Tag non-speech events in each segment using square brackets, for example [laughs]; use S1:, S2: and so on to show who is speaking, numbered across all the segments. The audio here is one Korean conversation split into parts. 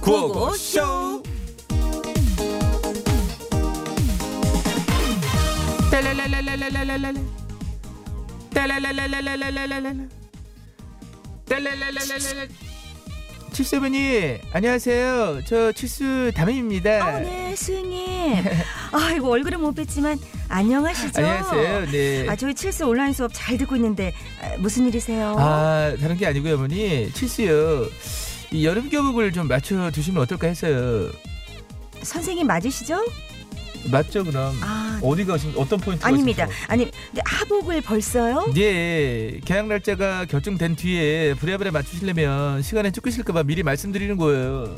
S1: 구호고쇼 칠수분이 안녕하세요. 저 칠수 담임입니다.
S2: 어, 네, 스님. 아이고 얼굴은 못 뵀지만 안녕하시죠?
S1: 안녕하세요. 네.
S2: 아, 저희 칠수 온라인 수업 잘 듣고 있는데 아, 무슨 일이세요?
S1: 아 다른 게 아니고요, 어머니 칠수요. 이 여름 교복을 좀 맞춰 두시면 어떨까 해서요.
S2: 선생님 맞으시죠?
S1: 맞죠, 그럼?
S2: 아,
S1: 어디가 신 어떤 포인트가
S2: 아닙니다.
S1: 있으세요?
S2: 아니, 근데 하복을 벌써요?
S1: 예, 계약 날짜가 결정된 뒤에 부랴부랴 맞추시려면 시간에 쫓기실까봐 미리 말씀드리는 거예요.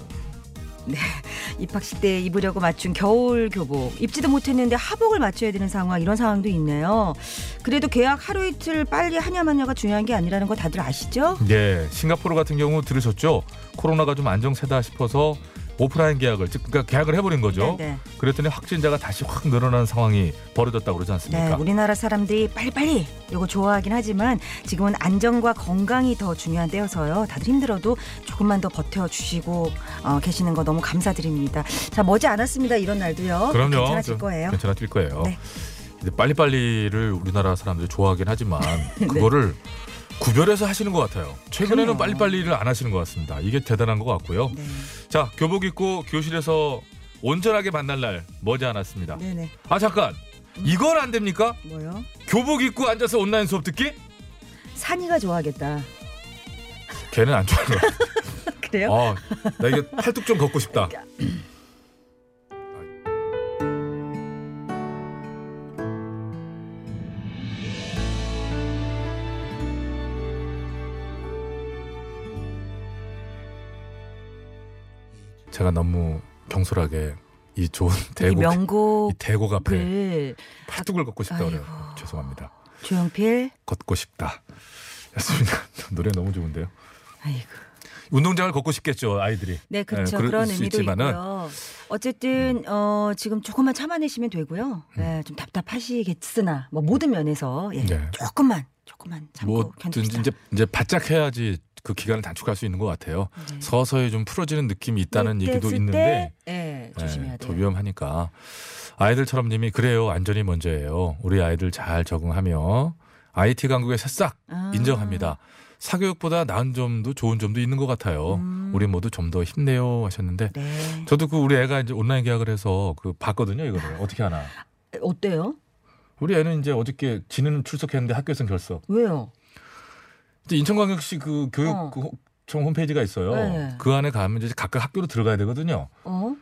S2: 입학식 때 입으려고 맞춘 겨울 교복 입지도 못했는데 하복을 맞춰야 되는 상황 이런 상황도 있네요. 그래도 계약 하루 이틀 빨리 하냐 마냐가 중요한 게 아니라는 거 다들 아시죠?
S1: 네, 싱가포르 같은 경우 들으셨죠? 코로나가 좀 안정세다 싶어서 오프라인 계약을 즉 그러니까 계약을 해버린 거죠.
S2: 네, 네.
S1: 그랬더니 확진자가 다시 확 늘어나는 상황이 벌어졌다고 그러지
S2: 네,
S1: 않습니까?
S2: 우리나라 사람들이 빨리빨리 이거 좋아하긴 하지만 지금은 안전과 건강이 더 중요한 때여서요. 다들 힘들어도 조금만 더 버텨주시고 어, 계시는 거 너무 감사드립니다. 자, 머지 않았습니다. 이런 날도요.
S1: 그럼요.
S2: 괜찮아질
S1: 저-
S2: 거예요.
S1: 괜찮아질 거예요.
S2: 네.
S1: 빨리빨리를 우리나라 사람들이 좋아하긴 하지만 [laughs] 그거를 구별해서 하시는 것 같아요. 최근에는
S2: 네. 그럼요.
S1: 빨리빨리를 안 하시는 것 같습니다. 이게 대단한 것 같고요.
S2: 네.
S1: 자, 교복 입고 교실에서 온전하게 만날 날 머지 않았습니다.
S2: 네네.
S1: 아 잠깐, 이건 안 됩니까?
S2: 뭐요?
S1: 교복 입고 앉아서 온라인 수업 듣기?
S2: 산이가 좋아하겠다.
S1: 걔는 안 같아. [laughs]
S2: 그래요?
S1: 아, 나 이게 팔뚝 좀 걷고 싶다. 제가 너무 경솔하게 이 좋은
S2: 이
S1: 대곡
S2: 명곡을
S1: 이 대곡 앞에 팔뚝을 걷고 싶다 그래요. 죄송합니다.
S2: 조용필.
S1: 걷고 싶다. 였습니다. [laughs] 노래 너무 좋은데요.
S2: 아이고.
S1: 운동장을 걷고 싶겠죠 아이들이.
S2: 네, 그렇죠.
S1: 그럴
S2: 그런
S1: 수
S2: 의미도
S1: 있지만은
S2: 있고요. 어쨌든 어, 지금 조금만 참아내시면 되고요. 네, 좀 답답하시겠으나 뭐 모든 면에서 예,
S1: 음. 네.
S2: 조금만 조금만 참고
S1: 뭐든
S2: 견딥시다.
S1: 이제 이제 바짝 해야지 그 기간을 단축할 수 있는 것 같아요.
S2: 네.
S1: 서서히 좀 풀어지는 느낌이 있다는
S2: 네,
S1: 얘기도
S2: 뗐을
S1: 있는데
S2: 때, 예, 조심해야
S1: 예,
S2: 돼요.
S1: 더 위험하니까 아이들처럼 님이 그래요 안전이 먼저예요. 우리 아이들 잘 적응하며 IT 강국의 새싹
S2: 아.
S1: 인정합니다. 사교육보다 나은 점도 좋은 점도 있는 것 같아요.
S2: 음.
S1: 우리 모두 좀 더 힘내요 하셨는데
S2: 네.
S1: 저도 그 우리 애가 이제 온라인 계약을 해서 그 봤거든요 이거를 어떻게 하나.
S2: 어때요?
S1: 우리 애는 이제 어저께 지는 출석했는데 학교에서 결석.
S2: 왜요?
S1: 인천광역시 그 교육
S2: 어.
S1: 그 호- 청 홈페이지가 있어요.
S2: 네.
S1: 그 안에 가면 이제 각각 학교로 들어가야 되거든요.
S2: 어?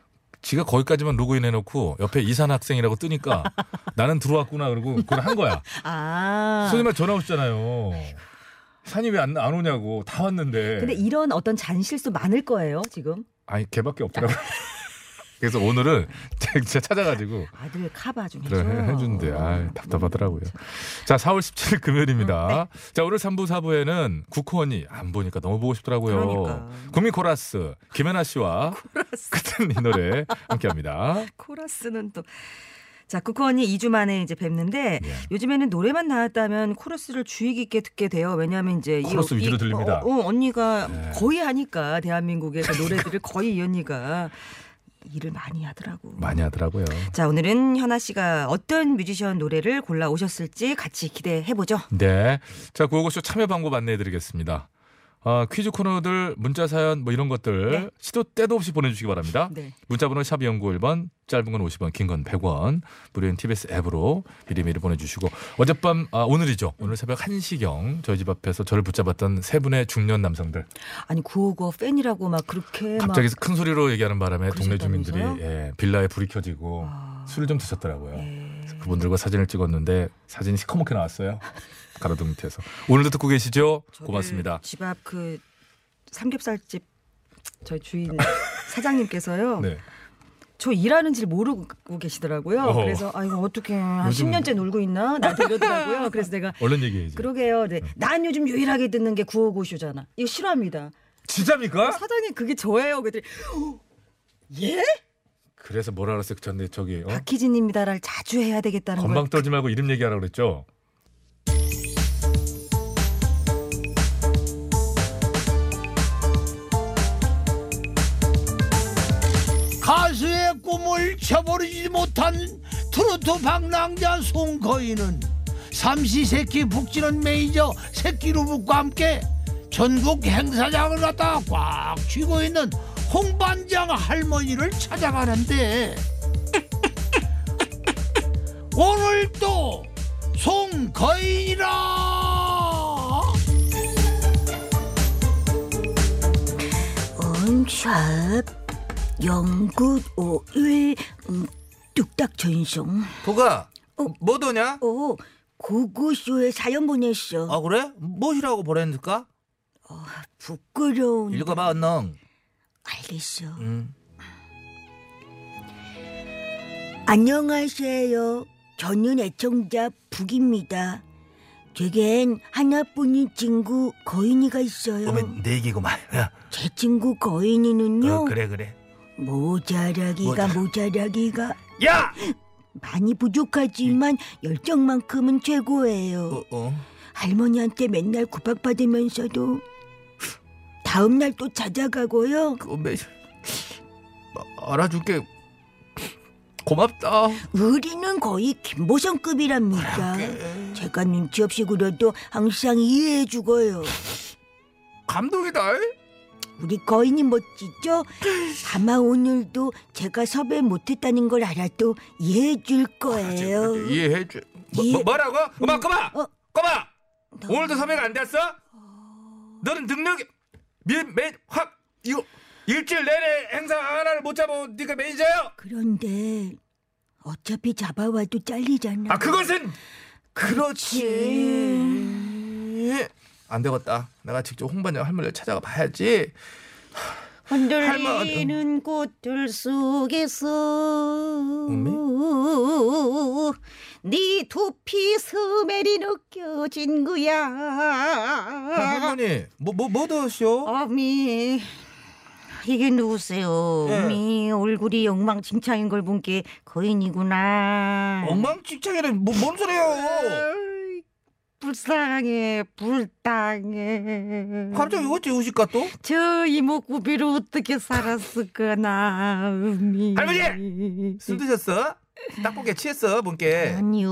S1: 지가 거기까지만 로그인 해놓고 옆에 이산 학생이라고 뜨니까 [laughs] 나는 들어왔구나 그러고 그걸 한 거야. [laughs]
S2: 아.
S1: 선생님 전화 오셨잖아요. 산이 왜 안 안 오냐고 다 왔는데.
S2: 근데 이런 어떤 잔실수 많을 거예요, 지금.
S1: 아니 걔밖에 없더라고. [laughs] 그래서 오늘은 [laughs] 제가 찾아가지고
S2: 아들 카바 좀
S1: 그래
S2: 해줘.
S1: 해- 해준대. 아 답답하더라고요. 자 4월 17일 금요일입니다. 자 오늘 3부 4부에는 국호 언니 안 보니까 너무 보고 싶더라고요.
S2: 그러니까.
S1: 국민 코라스 김연아 씨와 [laughs] 같은 이 노래 함께합니다. [laughs]
S2: 코러스는 또. 자, 쿠쿠 언니 2주 만에 이제 뵙는데
S1: 예.
S2: 요즘에는 노래만 나왔다면 코러스를 주의 깊게 듣게 돼요. 왜냐하면 이제 이-
S1: 코러스 위주로
S2: 이-
S1: 들립니다.
S2: 어, 어, 언니가
S1: 네.
S2: 거의 하니까 대한민국에서 노래들을 거의 이 언니가 일을 많이 하더라고.
S1: 많이 하더라고요.
S2: 자, 오늘은 현아 씨가 어떤 뮤지션 노래를 골라 오셨을지 같이 기대해 보죠.
S1: 네. 자, 구호고쇼 참여 방법 안내해 드리겠습니다. 아, 퀴즈 코너들, 문자 사연 뭐 이런 것들
S2: 네.
S1: 시도 때도 없이 보내주시기 바랍니다.
S2: 네.
S1: 문자번호 샵 0951번, 짧은 건 50원, 긴 건 100원, 무료인 TBS 앱으로 미리미리 보내주시고 어젯밤, 아, 오늘이죠. 오늘 새벽 1시경 저희 집 앞에서 저를 붙잡았던 세 분의 중년 남성들.
S2: 아니 구호고 팬이라고 막 그렇게
S1: 갑자기 큰 소리로 얘기하는 바람에 동네 주민들이? 예, 빌라에 불이 켜지고
S2: 아.
S1: 술을 좀 드셨더라고요.
S2: 예.
S1: 그분들과 사진을 찍었는데 사진이 시커멓게 나왔어요. 가로등 밑에서. 오늘도 듣고 계시죠? 고맙습니다.
S2: 집 앞 그 삼겹살집 저희 주인 [laughs] 사장님께서요.
S1: 네.
S2: 저 일하는지를 모르고 계시더라고요.
S1: 어허.
S2: 그래서 아 이거 어떻게 한
S1: 요즘-
S2: 10년째 놀고 있나 나한테 이러더라고요. 그래서 내가
S1: 얼른 얘기해야지.
S2: 그러게요. 네. 난 요즘 유일하게 듣는 게 구호고쇼잖아. 이거 싫어합니다.
S1: 진짜입니까?
S2: 사장님 그게 저예요. 그랬더니 [gasps] 예?
S1: 그래서 뭐라 그랬어요? 전에 저기 어?
S2: 박희진입니다를 자주 해야 되겠다는
S1: 건방
S2: 걸.
S1: 떨지 말고 이름 얘기하라고 그랬죠?
S3: 잃혀버리지 못한 트로트 방랑자 송거인은 삼시세끼 북지는 매니저 새끼루북과 함께 전국 행사장을 갖다가 꽉 쥐고 있는 홍반장 할머니를 찾아가는데 [laughs] 오늘도 송거인이라!
S4: 원샵 영굿 오일 음, 뚝딱 전송
S5: 보가
S4: 어.
S5: 뭐더냐?
S4: 오 구구쇼에 사연 보냈어
S5: 아 그래? 무엇이라고 보냈을까?
S4: 부끄러운
S5: 읽어봐 언능.
S4: 알겠어
S5: 음.
S4: 안녕하세요 저는 애청자 북입니다 제겐 하나뿐인 친구 거인이가 있어요
S5: 오면 네 개구만. 야,
S4: 제 친구 거인이는요
S5: 어, 그래 그래.
S4: 모자라기가
S5: 모자-
S4: 모자라기가
S5: 야!
S4: 많이 부족하지만 열정만큼은 최고예요.
S5: 어, 어.
S4: 할머니한테 맨날 구박받으면서도 다음 날 또 찾아가고요.
S5: 그거 매 아, 알아줄게. 고맙다.
S4: 의리는 거의 김보성급이랍니다. 제가 눈치 없이 굴어도 항상 이해해 주고요.
S5: 감동이다.
S4: 우리 거인이 멋지죠? [laughs] 아마 오늘도 제가 섭외 못했다는 걸 알아도 이해해 줄 거예요.
S5: 이해해 줘. 뭐,
S4: 이해-
S5: 뭐, 뭐라고? 꼬마 꼬마.
S4: 어.
S5: 꼬마.
S4: 너-
S5: 오늘도 섭외가 안 됐어? 너는 능력이 매매확 이거 일주일 내내 행사 하나를 못 잡아 네가 매니저야?
S4: 그런데 어차피 잡아와도 잘리잖아.
S5: 아 그것은 그렇지. 안 되겠다. 내가 직접 홍반장 할머니를 찾아가 봐야지.
S4: 흔들리는 꽃들 속에서 네 두피 스멜이 느껴진 거야.
S5: 할머니 뭐뭐 뭐 더시오?
S4: 어미 이게 누구세요?
S5: 예.
S4: 어미 얼굴이 엉망진창인 걸 본 게 거인이구나.
S5: 엉망진창이는 뭐, 뭔 소리예요?
S4: 불쌍해 불쌍해.
S5: 갑자기 어찌 우실까 또?
S4: 저 이목구비로 어떻게 살았을까나 어미.
S5: 할머니! 술 드셨어? 딱보게 취했어 본게
S4: 아니요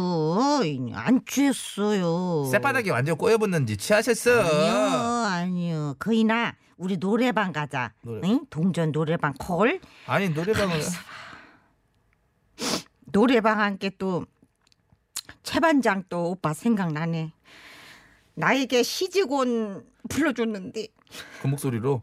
S4: 안 취했어요.
S5: 쌔바닥이 완전 꼬여붙는지 취하셨어
S4: 아니요 아니요 거이나 우리 노래방 가자.
S5: 노래-
S4: 응? 동전 노래방 콜
S5: 아니 노래방을
S4: 노래방 함께 또 채반장 또 오빠 생각나네. 나에게 시집온 불러줬는데
S5: 그 목소리로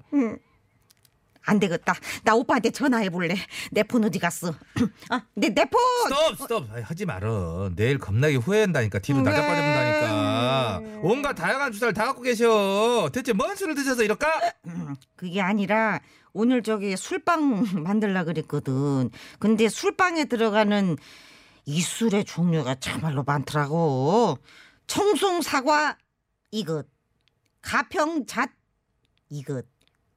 S4: 안 되겠다. 나 오빠한테 전화해 볼래. 내 폰 어디 갔어? [clears throat] 아, 내 내 폰.
S5: 스톱 스톱 아이, 하지 말어 내일 겁나게 후회한다니까 뒤로
S4: 네.
S5: 나가 빠져본다니까 온갖 다양한 주사를 다 갖고 계셔 대체 뭔 술을 드셔서 이럴까? [clears throat]
S4: 그게 아니라 오늘 저기 술빵 [laughs] 만들라 그랬거든. 근데 술빵에 들어가는 이 술의 종류가 참말로 많더라고. 청송 사과 이것, 가평잣 이것,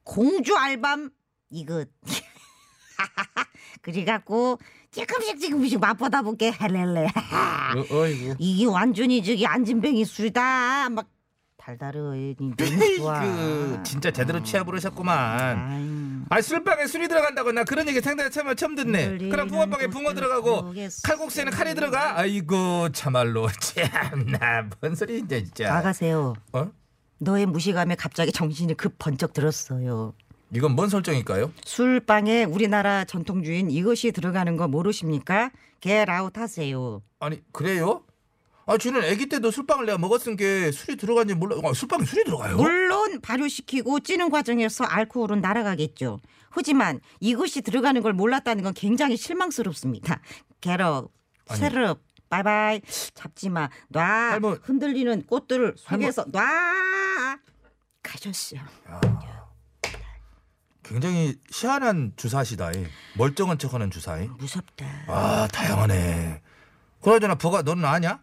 S4: 공주 알밤 이것. [laughs] 그래갖고 조금씩 조금씩 맛보다 볼게 헬렐레.
S5: 어, 어이구
S4: 이게 완전히 저기 안진뱅이 술이다. 막 달달해. [laughs] 좋아.
S5: 그 진짜 제대로 취해버리셨구만
S4: 아유.
S5: 아 술빵에 술이 들어간다고 나 그런 얘기 생각에 처음 처음 듣네 그럼 붕어빵에 붕어 들어가고 칼국수에는 칼이 들어가 아이고 참말로 [laughs] 참나 뭔 소리 이제 진짜
S4: 나가세요.
S5: 어?
S4: 너의 무시감에 갑자기 정신이 급 번쩍 들었어요.
S5: 이건 뭔 설정일까요?
S4: 술빵에 우리나라 전통주인 이것이 들어가는 거 모르십니까? 겟아웃 하세요.
S5: 아니 그래요? 아 저는 아기 때도 술빵을 내가 먹었은 게 술이 들어간지 몰라 아, 술빵에 술이 들어가요?
S4: 물론 발효시키고 찌는 과정에서 알코올은 날아가겠죠. 하지만 이것이 들어가는 걸 몰랐다는 건 굉장히 실망스럽습니다.
S5: 아니.
S4: 세럽, 바이바이. 잡지 마. 놔.
S5: 할머-
S4: 흔들리는 꽃들 속에서 놔. 가셨어요.
S5: 굉장히 희한한 주사시다 이. 멀쩡한 척하는 주사이
S4: 무섭다.
S5: 아 다양하네 그나저나 버가 너는 아냐?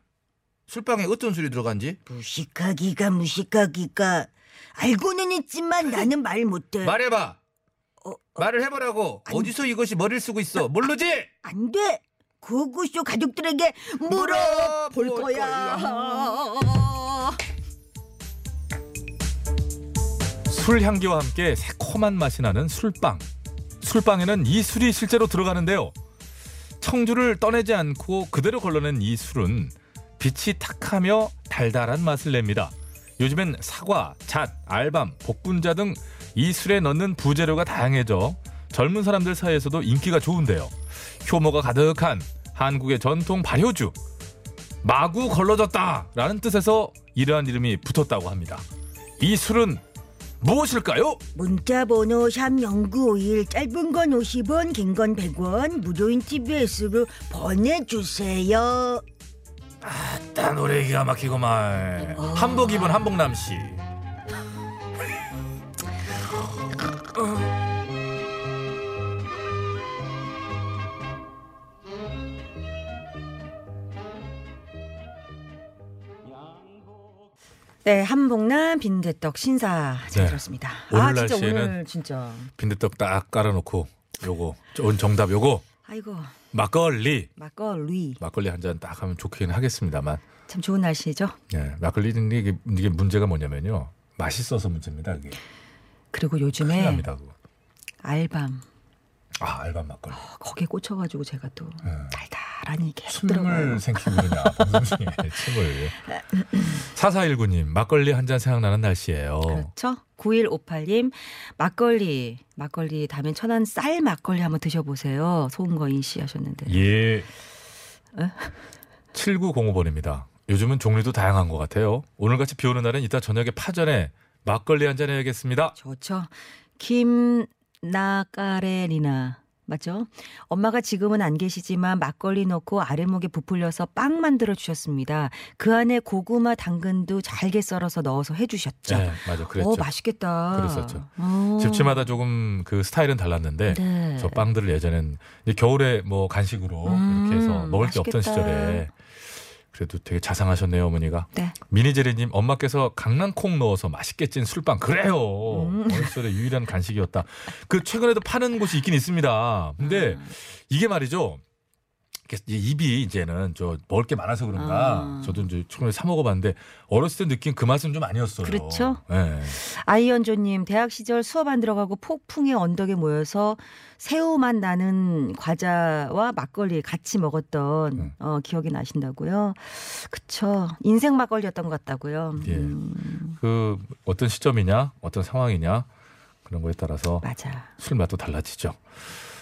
S5: 술빵에 어떤 술이 들어간지?
S4: 무식하기가 무식하기가 알고는 있지만 나는 말 못해.
S5: 말해봐
S4: 어,
S5: 말을 해보라고 어디서 이것이 머리를 쓰고 있어 모르지?
S4: 안 돼. 구구쇼 가족들에게 물어볼
S5: 물어볼
S4: 거야.
S1: 술 향기와 함께 새콤한 맛이 나는 술빵. 술빵에는 이 술이 실제로 들어가는데요. 청주를 떠내지 않고 그대로 걸러낸 이 술은 빛이 탁하며 달달한 맛을 냅니다. 요즘엔 사과, 잣, 알밤, 복분자 등 이 술에 넣는 부재료가 다양해져 젊은 사람들 사이에서도 인기가 좋은데요. 효모가 가득한 한국의 전통 발효주 마구 걸러졌다라는 뜻에서 이러한 이름이 붙었다고 합니다. 이 술은 무엇일까요?
S2: 문자 번호 샵0951 짧은 건 50원 긴 건 100원 무료인 TBS로 보내주세요
S1: 따 노래 기가 막히고만. 한복 입은 한복남 씨.
S2: 네 한복남 빈대떡 신사 잘
S1: 네.
S2: 들었습니다.
S1: 오늘
S2: 아 진짜
S1: 날씨에는
S2: 오늘 진짜.
S1: 빈대떡 딱 깔아놓고 요거 좋은 정답 요거.
S2: 아이고
S1: 막걸리.
S2: 막걸리.
S1: 막걸리 한 잔 딱 하면 좋긴 하겠습니다만.
S2: 참 좋은 날씨죠?
S1: 예, 막걸리는 이게, 이게 문제가 뭐냐면요. 맛있어서 문제입니다 그게.
S2: 그리고
S1: 큰일
S2: 요즘에
S1: 납니다 그거.
S2: 알밤
S1: 아 알밤 막걸리.
S2: 거기에 꽂혀가지고 제가 또
S1: 예.
S2: 달달하니 계속 들어가요.
S1: 중에 침을. 4419님 막걸리 한 잔 생각나는 날씨예요.
S2: 그렇죠? 9158님 막걸리 막걸리 다음엔 천안 쌀 막걸리 한번 드셔보세요. 소은거인 씨 하셨는데.
S1: 예. 7905번입니다. 요즘은 종류도 다양한 것 같아요. 오늘같이 비 오는 날은 이따 저녁에 파전에 막걸리 한 잔 해야겠습니다.
S2: 좋죠. 김 나까레리나 맞죠? 엄마가 지금은 안 계시지만 막걸리 넣고 아랫목에 부풀려서 빵 만들어 주셨습니다. 그 안에 고구마, 당근도 잘게 썰어서 넣어서 해주셨죠.
S1: 네 맞아 그랬죠
S2: 오 맛있겠다.
S1: 그랬었죠.
S2: 오.
S1: 집집마다 조금 그 스타일은 달랐는데
S2: 네.
S1: 저 빵들을 예전엔 겨울에 뭐 간식으로
S2: 음,
S1: 이렇게 해서 먹을 게 없던
S2: 맛있겠다.
S1: 시절에 그래도 되게 자상하셨네요 어머니가
S2: 네.
S1: 미니제리님 엄마께서 강낭콩 넣어서 맛있게 찐 술빵 그래요
S2: 음.
S1: 어릴 시절에 유일한 간식이었다 그 최근에도 파는 곳이 있긴 있습니다 근데
S2: 음.
S1: 이게 말이죠 입이 이제는 저 먹을 게 많아서 그런가
S2: 아.
S1: 저도 이제 최근에 사 먹어봤는데 어렸을 때 느낀 그 맛은 좀 아니었어요
S2: 그렇죠.
S1: 네.
S2: 아이언조님 대학 시절 수업 안 들어가고 폭풍의 언덕에 모여서 새우맛 나는 과자와 막걸리 같이 먹었던
S1: 음.
S2: 어, 기억이 나신다고요. 그쵸. 인생 막걸리였던 것 같다고요.
S1: 예.
S2: 음,
S1: 그 어떤 시점이냐 어떤 상황이냐 그런 거에 따라서
S2: 맞아.
S1: 술 맛도 달라지죠.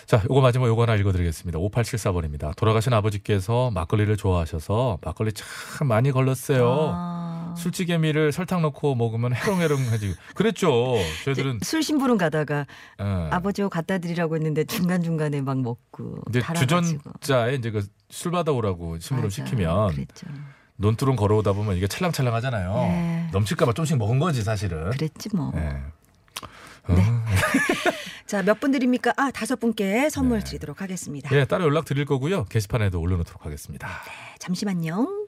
S1: 자, 요거 마지막 요거 하나 읽어드리겠습니다. 5874번입니다. 돌아가신 아버지께서 막걸리를 좋아하셔서 막걸리 참 많이 걸렀어요.
S2: 아.
S1: 술찌개미를 설탕 넣고 먹으면 해롱해롱해지고 그랬죠. 저희들은
S2: 술 심부름 가다가
S1: 예.
S2: 아버지가 갖다 드리라고 했는데 중간 중간에 막 먹고
S1: 이제. 주전자에 이제 그 술 받아오라고 심부름. 시키면
S2: 그랬죠.
S1: 논두렁 걸어오다 보면 이게 찰랑찰랑하잖아요.
S2: 네.
S1: 넘칠까봐 조금씩 먹은 거지 사실은.
S2: 그랬지 뭐.
S1: 예.
S2: 네.
S1: 어. [laughs]
S2: 자, 몇 분 드립니까? 아, 다섯 분께 선물
S1: 네.
S2: 드리도록 하겠습니다.
S1: 예, 따로 연락 드릴 거고요. 게시판에도 올려놓도록 하겠습니다.
S2: 잠시만요.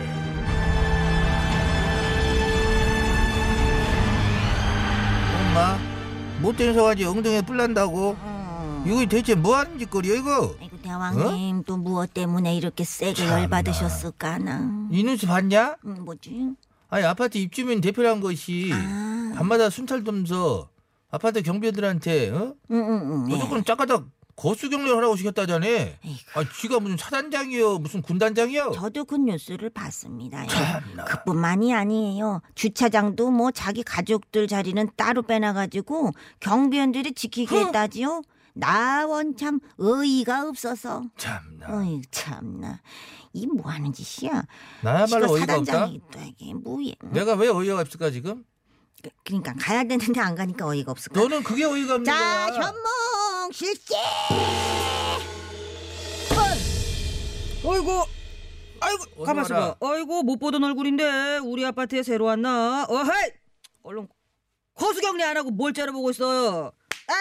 S5: 엄마 못된 소가지 엉덩이에 뿔난다고 이거 대체 뭐하는 짓거리야 이거
S4: 아이고 대왕님 또 무엇 때문에 이렇게 세게
S1: 참나.
S4: 열받으셨을까나
S5: 이 뉴스 봤냐?
S4: 음, 뭐지?
S5: 아니 아파트 입주민 대표란 것이
S4: 아.
S5: 밤마다 순찰 dom서 아파트 경비원들한테 어?
S4: 응, 응, 응. 예.
S5: 무조건 짝가닥 거수경례 하라고 시켰다잖아. 아, 지가 무슨 차단장이요, 무슨 군단장이요?
S4: 저도 그 뉴스를 봤습니다. 그뿐만이 아니에요. 주차장도 뭐 자기 가족들 자리는 따로 빼놔가지고 경비원들이 지키게 했다지요. 나 원 참 의의가 없어서.
S5: 참나.
S4: 어이 참나. 이 뭐 하는 짓이야?
S5: 나야말로 어이가 없다.
S4: 이게 뭐야?
S5: 내가 왜 어이가 없을까 지금?
S4: 그러니까 가야 되는데 안 가니까 어이가 없을까?
S5: 너는 그게 어이가 없는
S4: 자,
S5: 거야.
S4: 현몽 실제.
S2: 어이구, 아이고,
S5: 어디
S2: 가만 있어
S5: 봐라.
S2: 봐. 어이구, 못 보던 얼굴인데 우리 아파트에 새로 왔나? 어헤이! 얼른 거수경례 안 하고 뭘 째려보고 있어요? 에?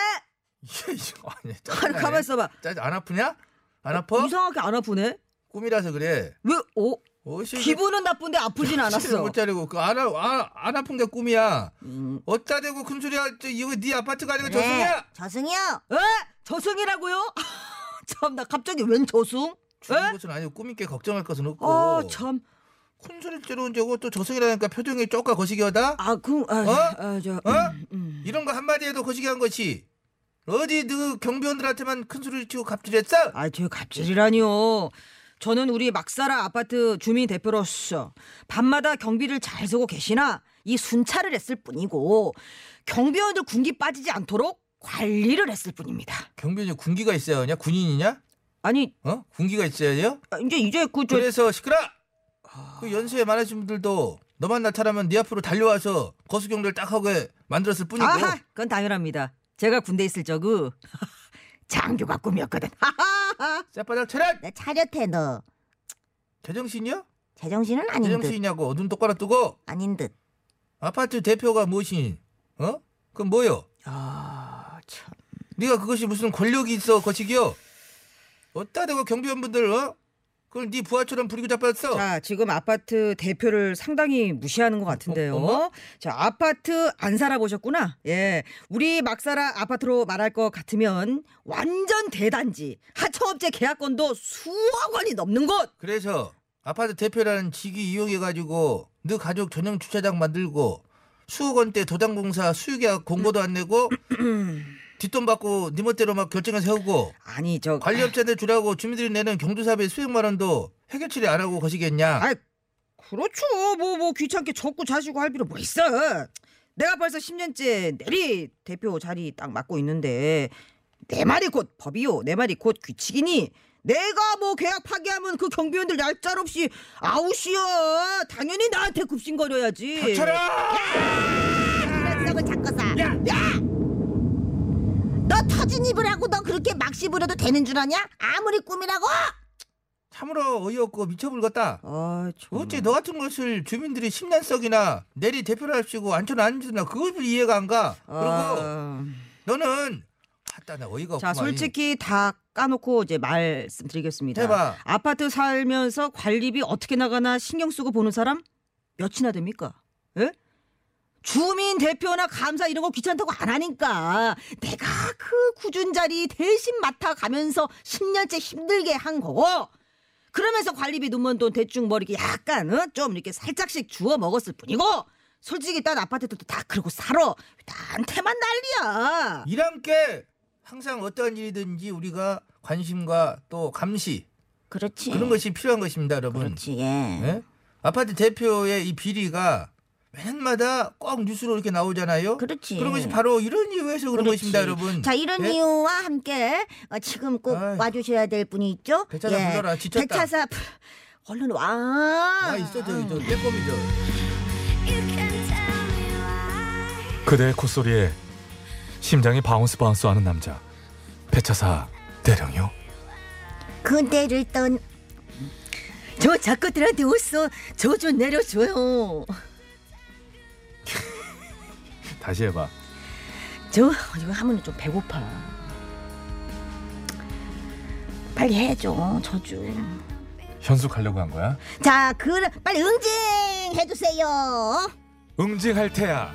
S5: 이거 아니,
S2: 아니,
S5: 짜증나네.
S2: 가만 있어 봐.
S5: 짜증 안 아프냐? 안 아파?
S2: 이상하게 안 아프네?
S5: 꿈이라서 그래.
S2: 왜, 어? 기분은 나쁜데 아프진 않았어.
S5: 못 자르고 그안 아, 안 아픈 게 꿈이야.
S4: 음,
S5: 어따 대고 큰 소리야. 저, 이거 네 아파트가 아니고
S4: 네,
S5: 저승이야.
S4: 저승이요.
S2: 에? 저승이라고요? [laughs] 참, 나 갑자기 웬 저승?
S5: 죽은
S2: 에?
S5: 것은 아니고 꿈있게 걱정할 것은 없고.
S2: 아, 참.
S5: 큰 소리 째려온 저거 또 저승이라니까 표정이 쪼까 거시기하다.
S2: 아, 그, 아,
S5: 어?
S2: 아, 저,
S5: 어?
S2: 음, 음.
S5: 이런 거 한마디 해도 거시기한 것이 어디 너 경비원들한테만 큰 소리 치고 갑질했어?
S2: 아, 저 갑질이라니요. 저는 우리 막사라 아파트 주민 대표로서 밤마다 경비를 잘 서고 계시나 이 순찰을 했을 뿐이고 경비원들 군기 빠지지 않도록 관리를 했을 뿐입니다.
S5: 경비원이 군기가 있어야 하냐? 군인이냐?
S2: 아니,
S5: 어? 군기가 있어야 돼요?
S2: 아, 이제 이제 그 저
S5: 그래서 시끄러. 그 연세에 많으신 분들도 너만 나타나면 네 앞으로 달려와서 거수경례를 딱 하고 만들었을 뿐이고.
S2: 아하, 그건 당연합니다. 제가 군대 있을 적은 장교가 꿈이었거든. [laughs]
S5: 쌔바닥 차렷.
S4: 나 차렷해 너.
S5: 제정신이요?
S4: 제정신은 아닌 듯.
S5: 제정신이냐고 눈 똑바로 뜨고
S4: 아닌 듯.
S5: 아파트 대표가 무엇이? 어? 그럼 뭐요?
S2: 아, 참.
S5: 네가 그것이 무슨 권력이 있어 거시기요? 어따 대고 경비원분들 어? 그걸 네 부하처럼 부리고 잡았어.
S2: 자, 지금 아파트 대표를 상당히 무시하는 것 같은데요.
S5: 어, 어머?
S2: 자, 아파트 안 살아보셨구나. 예. 우리 막사라 아파트로 말할 것 같으면 완전 대단지. 하청업체 계약건도 수억 원이 넘는 곳.
S5: 그래서 아파트 대표라는 직위 이용해가지고 너 가족 전용 주차장 만들고 수억 원대 도장공사 수유계약 공고도 안 내고 [clears throat] 뒷돈 받고 네 멋대로 막 결정해 세우고
S2: 아니, 저.
S5: 관리업체들 주라고 주민들이 내는 경조사비 수백만 원도 해결 처리 안 하고 거시겠냐?
S2: 아, 그렇죠. 뭐, 뭐 귀찮게 적고 자시고 할 필요 뭐 있어. 내가 벌써 10년째 내리 대표 자리 딱 맡고 있는데 내 말이 곧 법이요. 내 말이 곧 규칙이니 내가 뭐 계약 파기하면 그 경비원들 얄짤 없이 아웃이야. 당연히 나한테 굽신거려야지.
S5: 닥쳐라!
S4: 이런 썩은 작거사. 야! 너 터진 입을 하고 너 그렇게 막 씹으려도 되는 줄 아냐? 아무리 꿈이라고?
S5: 참으로 어이없고 미쳐불겠다.
S2: 아, 정말.
S5: 어째 너 같은 것을 주민들이 10년 썩이나 내리 대표를 합시고 앉혀나 앉으나 그것을 이해가 안 가. 그리고
S2: 아.
S5: 너는 아따 나 어이가
S2: 자,
S5: 없구만.
S2: 솔직히 다 까놓고 이제 말씀드리겠습니다.
S5: 해봐.
S2: 아파트 살면서 관리비 어떻게 나가나 신경 쓰고 보는 사람 몇이나 됩니까? 예? 주민 대표나 감사 이런 거 귀찮다고 안 하니까 내가 그 굳은 자리 대신 맡아가면서 10년째 힘들게 한 거고 그러면서 관리비 눈먼 돈 대충 뭐 이렇게 약간 어? 좀 이렇게 살짝씩 주워 먹었을 뿐이고 솔직히 딴 아파트들도 다 그러고 살아 나한테만 난리야
S5: 게 항상 어떠한 일이든지 우리가 관심과 또 감시
S4: 그렇지.
S5: 그런 것이 필요한 것입니다, 여러분.
S4: 그렇지. 예.
S5: 예? 아파트 대표의 이 비리가 매년마다 꼭 뉴스로 이렇게 나오잖아요.
S4: 그렇지.
S5: 런 것이 바로 이런 이유에서 그런
S4: 그렇지.
S5: 것입니다, 여러분.
S4: 자 이런
S5: 예?
S4: 이유와 함께 어, 지금 꼭
S5: 아이고.
S4: 와주셔야 될 분이 있죠. 예.
S5: 배차사 불러라, 지쳤다.
S4: 배차사 푸, 얼른 와.
S5: 아 있어 저기 저 빼꼼이죠.
S1: 그대의 콧소리에 심장이 바운스 바운스 하는 남자 배차사 대령이요
S4: 그대를 떤. 저 작가들한테 어서 저좀 내려줘요. [laughs]
S1: 다시 해봐
S4: 저 이거 하면 좀 배고파. 빨리 해줘 저 좀.
S1: 현숙하려고 한 거야?
S4: 자, 그 빨리 응징 해 주세요.
S1: 응징할 테야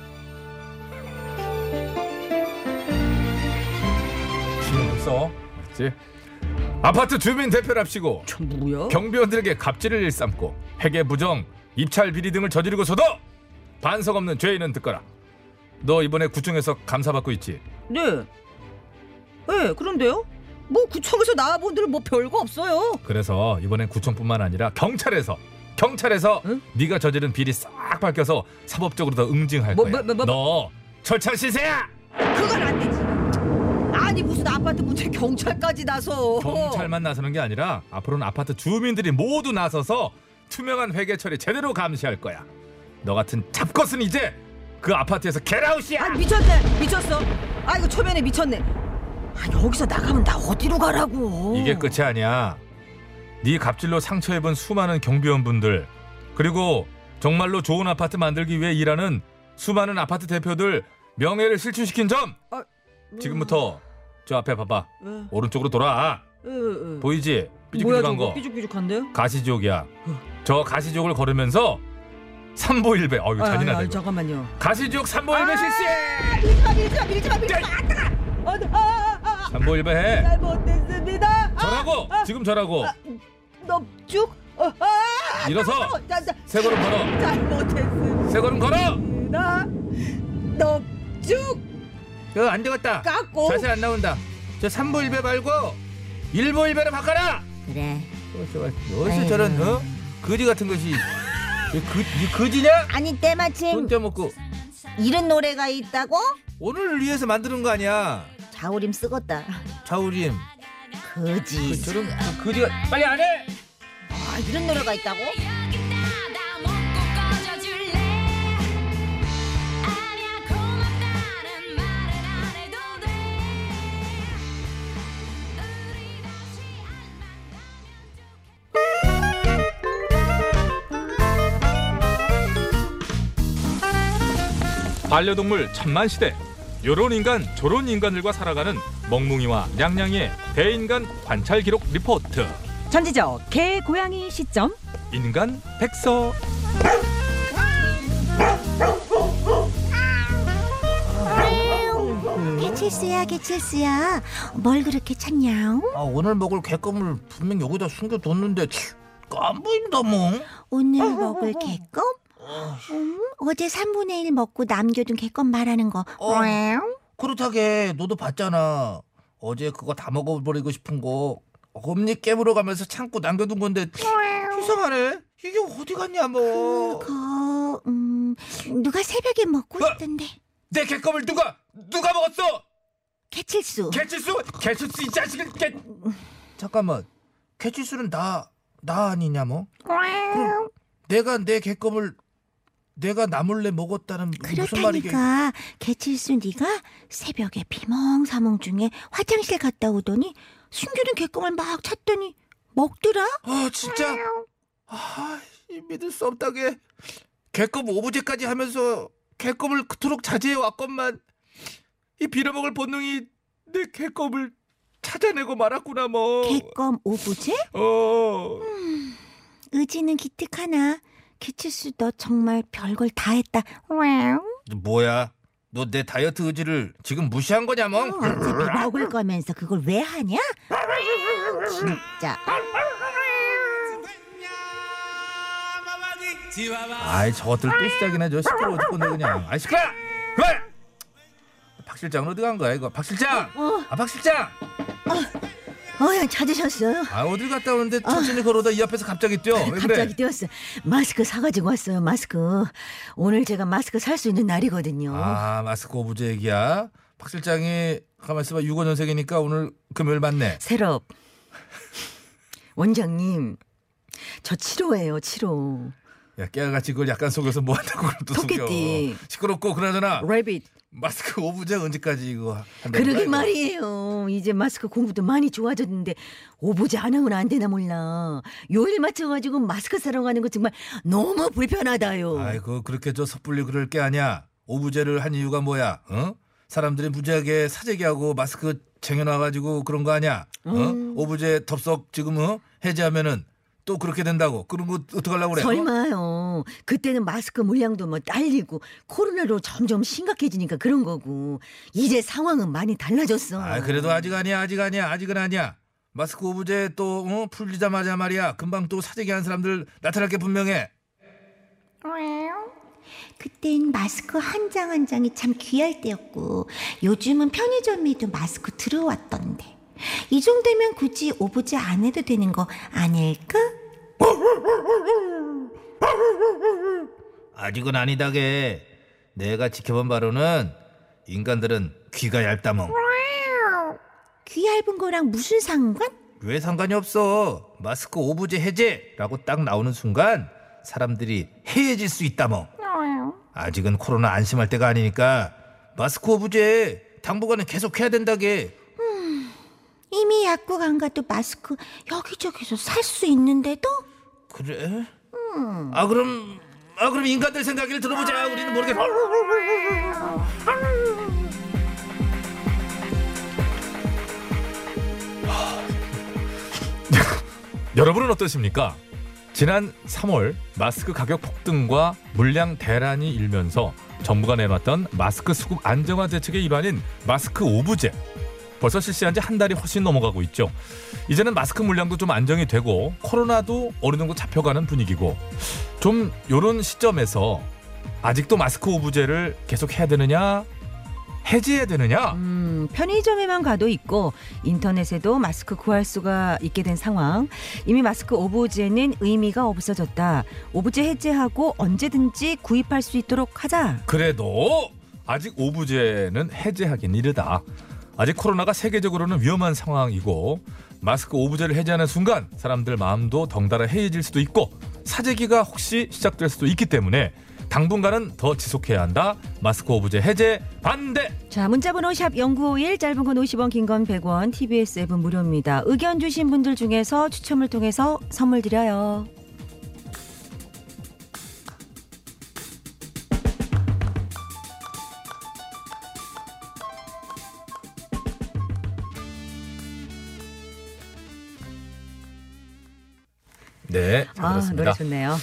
S1: 신경 못 써. 알았지? 아파트 주민 대표랍시고
S2: 저 뭐야?
S1: 경비원들에게 갑질을 일삼고 회계 부정, 입찰 비리 등을 저지르고서도 반석 없는 죄인은 듣거라. 너 이번에 구청에서 감사받고 있지?
S2: 네. 네, 그런데요? 뭐 구청에서 나와본 데는 뭐 별거 없어요.
S1: 그래서 이번엔 구청뿐만 아니라 경찰에서 경찰에서
S2: 응?
S1: 네가 저지른 비리 싹 밝혀서 사법적으로 더 응징할
S2: 뭐,
S1: 거야.
S2: 뭐, 뭐, 뭐,
S1: 너 철창 시세야.
S2: 그건 안 되지. 아니 무슨 아파트 문제 경찰까지 나서.
S1: 경찰만 나서는 게 아니라 앞으로는 아파트 주민들이 모두 나서서 투명한 회계 처리 제대로 감시할 거야. 너 같은 잡것은 이제 그 아파트에서 겟아웃이야.
S2: 아 미쳤네 미쳤어. 아 이거 초면에 미쳤네. 아 여기서 나가면 나 어디로 가라고.
S1: 이게 끝이 아니야. 네 갑질로 상처 입은 수많은 경비원분들 그리고 정말로 좋은 아파트 만들기 위해 일하는 수많은 아파트 대표들 명예를 실추시킨 점
S2: 아,
S1: 지금부터 저 앞에 봐봐
S2: 응.
S1: 오른쪽으로 돌아
S2: 응, 응.
S1: 보이지
S2: 뭐야
S1: 삐죽삐죽한
S2: 저거
S1: 거
S2: 삐죽삐죽한데요?
S1: 가시지옥이야 저 가시지옥을 걸으면서 삼보일배 어유
S2: 아,
S1: 잔인하다
S2: 아,
S1: 이거.
S2: 잠깐만요.
S1: 가시지옥 삼보일배
S2: 아!
S1: 실시
S2: 밀지마 밀지마 밀지마 밀지마 아. 아, 아, 아, 아,
S1: 삼보일배 해
S2: 잘못했습니다. 아,
S1: 절하고 지금 절하고
S2: 넙죽. 어, 아,
S1: 일어서
S2: 자, 자,
S1: 세 걸음 걸어
S2: 잘못했습니다.
S1: 세 걸음 걸어
S2: 넙죽
S5: 그거 안 되겠다.
S2: 깎고.
S5: 자세 안 나온다. 저 삼보일배 말고 일보일배로 바꿔라.
S4: 그래.
S5: 어디서 어디서 저런 어 거지 같은 것이 이 그, 이 거지냐?
S4: 아니 때마침
S5: 돈 떼먹고
S4: 이런 노래가 있다고?
S5: 오늘을 위해서 만드는 거 아니야.
S4: 자우림 쓰겄다.
S5: 자우림. 그
S4: 거지.
S5: 저런 그 거지가 빨리 안 해.
S4: 아 이런 노래가 있다고?
S1: 반려동물 천만 시대 요런 인간 저런 인간들과 살아가는 멍뭉이와 냥냥이의 대인간 관찰 기록 리포트
S2: 전지적 개 고양이 시점.
S1: 인간 백서
S4: 개칠수야 개칠수야 뭘 그렇게 찾냐?
S5: 아 오늘 먹을 개껌을 분명 여기다 숨겨뒀는데 안 보인다 뭐.
S4: 오늘 먹을 개껌? 음, 어제 3분의 1 먹고 남겨둔 개껌 말하는 거.
S5: 어. 그렇다게 너도 봤잖아. 어제 그거 다 먹어버리고 싶은 거 엄니 깨물어 가면서 창고 남겨둔 건데 이상하네. 이게 어디 갔냐 뭐.
S4: 그거 음, 누가 새벽에 먹고
S5: 어?
S4: 있던데.
S1: 내 개껌을 누가 누가 먹었어
S4: 개칠수.
S1: 개칠수 개칠수 이 자식은 개
S5: 잠깐만. 개치수는 나, 나 아니냐 뭐? 그럼 내가 내 개껌을 내가 나 몰래 먹었다는 무슨 말이게?
S4: 그렇다니까 개칠수 네가 새벽에 비몽사몽 중에 화장실 갔다 오더니 숨겨둔 개껌을 막 찾더니 먹더라.
S5: 아 진짜 아이 믿을 수 없다게 개껌 오브제까지 하면서 개껌을 그토록 자제해 왔건만 이 빌어먹을 본능이 내 개껌을 찾아내고 말았구나 뭐.
S4: 개껌 오브제?
S5: 어.
S4: 의지는 기특하나 개칠수 너 정말 별걸 다 했다.
S5: 뭐야? 너 내 다이어트 의지를 지금 무시한 거냐 뭐?
S4: 어차피 먹을 거면서 그걸 왜 하냐? 진짜.
S5: 아이 저것들 또 시작이네 저 시끄러워 죽겠네 그냥. 아이 시끄러. 그만. 박 실장은 어디 간 거야 이거? 박 실장. 아박 실장.
S4: 어 야 찾으셨어요?
S5: 아 어딜 갔다 오는데 천천히 걸어다 이 앞에서 갑자기 뛰어. 왜 그래?
S2: 갑자기 뛰었어. 마스크 사가지고 왔어요. 마스크. 오늘 제가 마스크 살 수 있는 날이거든요.
S5: 아 마스크 오브제 얘기야. 박 실장이 가만 있어봐 65년생이니까 오늘 금요일 맞네.
S2: 새롭. 원장님. 저 7호예요. 7호.
S5: 야 깨알같이 그걸 약간 속여서 뭐 한다고 그걸 또 속여.
S2: 토끼띠.
S5: 시끄럽고 그나저나
S2: 레빗.
S5: 마스크 오브제 언제까지 이거 한다는
S2: 그러게? 말이에요. 이제 마스크 공부도 많이 좋아졌는데 오보지 안 하면 안 되나 몰라. 요일 맞춰가지고 마스크 사러 가는 거 정말 너무 불편하다요.
S5: 아이고 그렇게 저 섣불리 그럴 게 아니야. 오브제를 한 이유가 뭐야? 어? 사람들이 무지하게 사재기하고 마스크 쟁여놔가지고 그런 거 아니야? 어?
S2: 음.
S5: 오브제 덥석 지금 어? 해제하면은 또 그렇게 된다고. 그런 거 어떡하려고 그래? 어?
S2: 설마요. 그때는 마스크 물량도 뭐 딸리고 코로나로 점점 심각해지니까 그런 거고 이제 상황은 많이 달라졌어.
S5: 아 그래도 아직 아니야 아직 아니야 아직은 아니야. 마스크 오브제 또 어? 풀리자마자 말이야. 금방 또 사재기 한 사람들 나타날 게 분명해.
S4: 그땐 마스크 한 장 한 장이 참 귀할 때였고 요즘은 편의점에도 마스크 들어왔던데 이 정도면 굳이 오브제 안 해도 되는 거 아닐까? [laughs]
S5: 아직은 아니다게. 내가 지켜본 바로는 인간들은 귀가 얇다멍.
S4: 귀 얇은 거랑 무슨 상관?
S5: 왜 상관이 없어? 마스크 오브제 해제라고 딱 나오는 순간 사람들이 해해질 수 있다멍. 아직은 코로나 안심할 때가 아니니까 마스크 오브제 당분간은 계속 해야 된다게.
S4: 이미 약국 안 가도 마스크 여기저기서 살 수 있는데도?
S5: 그래? 아 그럼 아 그럼 인간들 생각을 들어보자. 우리는 모르겠. [laughs]
S1: 여러분은 어떠십니까? 지난 3월 마스크 가격 폭등과 물량 대란이 일면서 정부가 내놨던 마스크 수급 안정화 대책의 일환인 마스크 오브제 벌써 실시한 지 한 달이 훨씬 넘어가고 있죠. 이제는 마스크 물량도 좀 안정이 되고 코로나도 어느 정도 잡혀가는 분위기고 좀 요런 시점에서 아직도 마스크 오브제를 계속 해야 되느냐 해지해야 되느냐
S2: 음, 편의점에만 가도 있고 인터넷에도 마스크 구할 수가 있게 된 상황. 이미 마스크 오브제는 의미가 없어졌다. 오브제 해제하고 언제든지 구입할 수 있도록 하자.
S1: 그래도 아직 오브제는 해제하긴 이르다. 아직 코로나가 세계적으로는 위험한 상황이고 마스크 오브제를 해제하는 순간 사람들 마음도 덩달아 해이해질 수도 있고 사재기가 혹시 시작될 수도 있기 때문에 당분간은 더 지속해야 한다. 마스크 오브제 해제 반대.
S2: 자, 문자번호 샵 0951, 짧은 건 50원, 긴 건 100원, TBS 앱은 무료입니다. 의견 주신 분들 중에서 추첨을 통해서 선물 드려요.
S1: 네, 잘
S2: 아,
S1: 들었습니다.
S2: 노래 좋네요.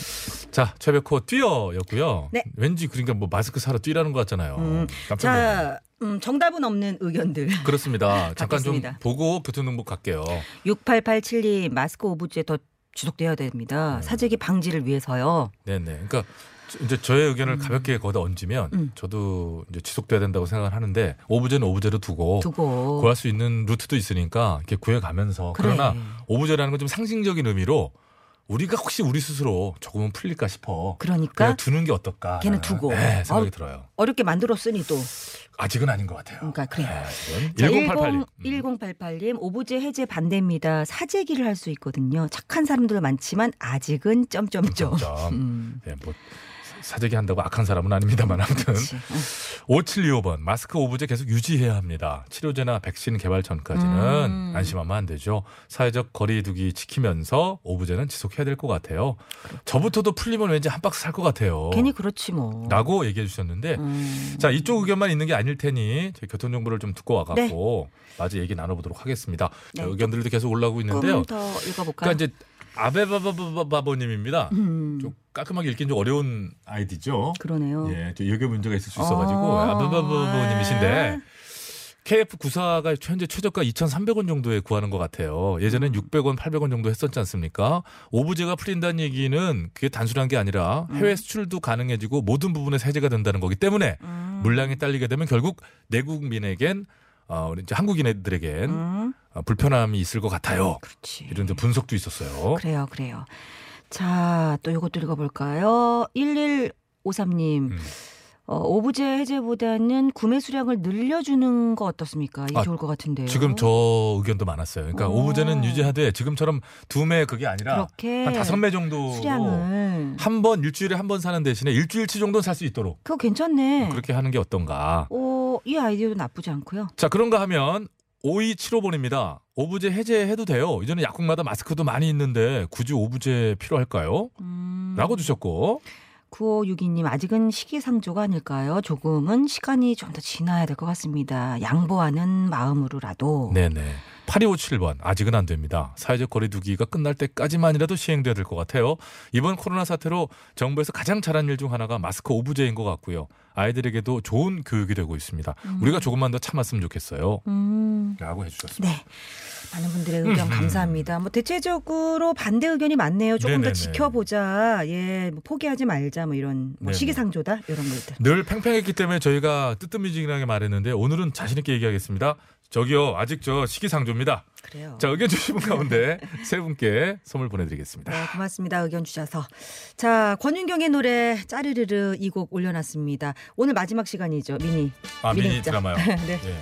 S1: 자, 최백호 뛰어였고요.
S2: 네.
S1: 왠지 그러니까 뭐 마스크 사러 뛰라는 것 같잖아요.
S2: 음,
S1: 깜짝
S2: 음, 정답은 없는 의견들.
S1: 그렇습니다. 잠깐 좀
S2: 받겠습니다.
S1: 보고 교통정보 갈게요.
S2: 6887님, 마스크 오브제 더 지속돼야 됩니다. 사재기 방지를 위해서요.
S1: 네네. 그러니까 저- 이제 저의 의견을 가볍게 거기다 얹으면
S2: 음.
S1: 저도 이제 지속돼야 된다고 생각을 하는데 오브제는 오브제로 두고
S2: 두고.
S1: 구할 수 있는 루트도 있으니까 이렇게 구해가면서
S2: 그래.
S1: 그러나 오브제라는 건 좀 상징적인 의미로 우리가 혹시 우리 스스로 조금은 풀릴까 싶어.
S2: 그러니까
S1: 두는 게 어떨까.
S2: 걔는 두고.
S1: 네, 생각이
S2: 어,
S1: 들어요.
S2: 어렵게 만들었으니 또.
S1: 아직은 아닌 것 같아요.
S2: 그러니까 그래.
S1: 네,
S2: 자,
S1: 1088님.
S2: 1088님 오브제 해제 반대입니다. 사재기를 할 수 있거든요. 착한 사람들 많지만 아직은 점점점.
S1: 점. [laughs]
S2: 음.
S1: 네, 뭐 사재기 한다고 악한 사람은 아닙니다만 아무튼
S2: 그치.
S1: 5725번 마스크 오브제 계속 유지해야 합니다. 치료제나 백신 개발 전까지는
S2: 음.
S1: 안심하면 안 되죠. 사회적 거리두기 지키면서 오브제는 지속해야 될 것 같아요. 저부터도 풀리면 왠지 한 박스 살 것 같아요.
S2: 괜히 그렇지 뭐.
S1: 라고 얘기해 주셨는데
S2: 음.
S1: 자 이쪽 의견만 있는 게 아닐 테니 저희 교통 정보를 좀 듣고 와갖고 마저 얘기 나눠보도록 하겠습니다. 자,
S2: 네.
S1: 의견들도 계속 올라오고 있는데요.
S2: 조금 더 읽어볼까요?
S1: 그러니까 이제 아베바바바바님입니다.
S2: 음,
S1: 좀 깔끔하게 읽긴 좀 어려운 아이디죠.
S2: 그러네요.
S1: 예, 저 여겨 문제가 있을 수 있어가지고
S2: 아.
S1: 아바바바님이신데 KF94가 현재 최저가 2,300원 정도에 구하는 것 같아요. 예전엔 600원, 800원 정도 했었지 않습니까? 오브제가 풀린다는 얘기는 그게 단순한 게 아니라 해외 수출도 가능해지고 모든 부분에서 해제가 된다는 거기 때문에
S2: 음.
S1: 물량이 딸리게 되면 결국 내국민에겐 어, 우리 이제 한국인들에겐
S2: 음,
S1: 어, 불편함이 있을 것 같아요.
S2: 그렇지.
S1: 이런 데 분석도 있었어요.
S2: 그래요, 그래요. 자, 또 이것도 읽어볼까요? 1153님.
S1: 음.
S2: 어, 오브제 해제보다는 구매 수량을 늘려주는 거 어떻습니까? 이게
S1: 아,
S2: 좋을 것 같은데요.
S1: 지금 저 의견도 많았어요. 그러니까
S2: 오.
S1: 오브제는 유지하되 지금처럼 두 매 그게 아니라 한 다섯 매 정도
S2: 수량을
S1: 한 번 일주일에 한 번 사는 대신에 일주일치 정도는 살 수 있도록
S2: 그거 괜찮네.
S1: 그렇게 하는 게 어떤가.
S2: 오, 이 아이디어도 나쁘지 않고요.
S1: 자 그런가 하면 5275번입니다. 오브제 해제해도 돼요. 이제는 약국마다 마스크도 많이 있는데 굳이 오브제 필요할까요?
S2: 음,
S1: 라고 주셨고
S2: 9562님 아직은 시기상조가 아닐까요? 조금은 시간이 좀 더 지나야 될 것 같습니다. 양보하는 마음으로라도.
S1: 네네. 8257번 아직은 안 됩니다. 사회적 거리두기가 끝날 때까지만이라도 시행돼야 될 것 같아요. 이번 코로나 사태로 정부에서 가장 잘한 일 중 하나가 마스크 5부제인 것 같고요. 아이들에게도 좋은 교육이 되고 있습니다. 우리가 조금만 더 참았으면 좋겠어요.
S2: 음,
S1: 라고 해주셨습니다.
S2: 네. 많은 분들의 의견
S1: 음.
S2: 감사합니다. 뭐 대체적으로 반대 의견이 많네요. 조금
S1: 네네네.
S2: 더 지켜보자. 예, 뭐 포기하지 말자. 뭐 이런 뭐. 시기상조다 이런 것들.
S1: 늘 팽팽했기 때문에 저희가 뜨뜻미지근하게 말했는데 오늘은 자신 있게 얘기하겠습니다. 저기요 아직 저 시기상조입니다.
S2: 그래요.
S1: 자 의견 주신 분 가운데 세 분께 선물 보내드리겠습니다.
S2: 네, 고맙습니다. 의견 주셔서. 자, 권윤경의 노래 짜르르르 이 곡 올려놨습니다. 오늘 마지막 시간이죠. 미니.
S1: 아 미니
S2: 미니죠.
S1: 드라마요. [laughs]
S2: 네.
S1: 예,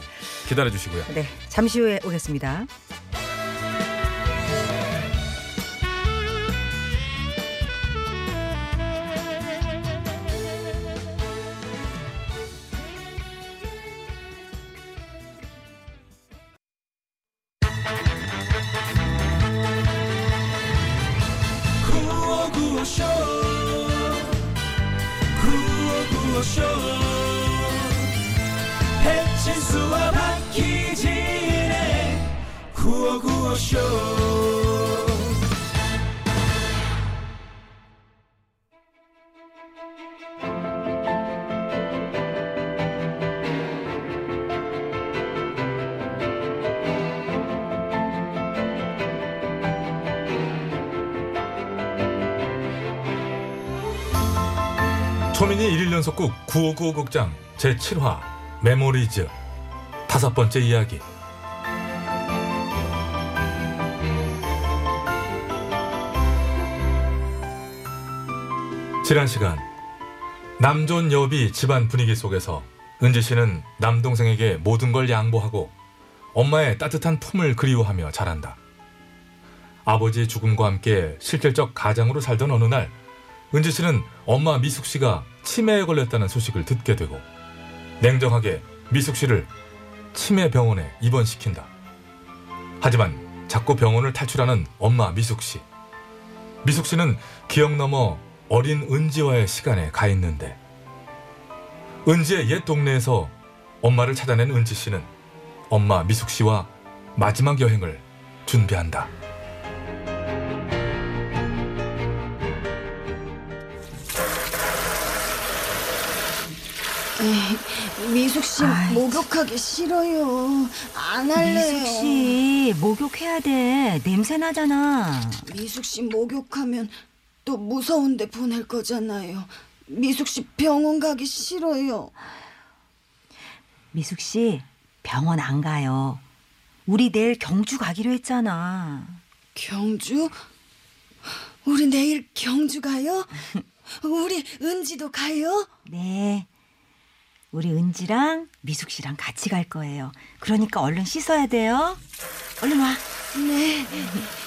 S1: 기다려 주시고요.
S2: 네, 잠시 후에 오겠습니다.
S6: 구호구호쇼
S1: 초민이 1일 연속극 959 극장 제7화 Memories. 다섯 번째 이야기 지난 시간 남존 여비 집안 분위기 속에서 은지 씨는 남동생에게 모든 걸 양보하고 엄마의 따뜻한 품을 그리워하며 자란다. 아버지 죽음과 함께 실질적 가장으로 살던 어느 날 은지 씨는 엄마 미숙 씨가 치매에 걸렸다는 소식을 듣게 되고 냉정하게 미숙 씨를 치매 병원에 입원시킨다. 하지만 자꾸 병원을 탈출하는 엄마 미숙 씨. 미숙 씨는 기억 넘어 어린 은지와의 시간에 가 있는데 은지의 옛 동네에서 엄마를 찾아낸 은지 씨는 엄마 미숙 씨와 마지막 여행을 준비한다.
S7: 미숙 씨
S2: 아이,
S7: 목욕하기 싫어요. 안 할래요.
S2: 미숙 씨, 목욕해야 돼. 냄새 나잖아.
S7: 미숙 씨 목욕하면 또 무서운데 보낼 거잖아요. 미숙 씨 병원 가기 싫어요.
S2: 미숙 씨, 병원 안 가요. 우리 내일 경주 가기로 했잖아.
S7: 경주? 우리 내일 경주 가요? [laughs] 우리 은지도 가요?
S2: 네. 우리 은지랑 미숙 씨랑 같이 갈 거예요. 그러니까 얼른 씻어야 돼요. 얼른 와.
S7: 네. [laughs]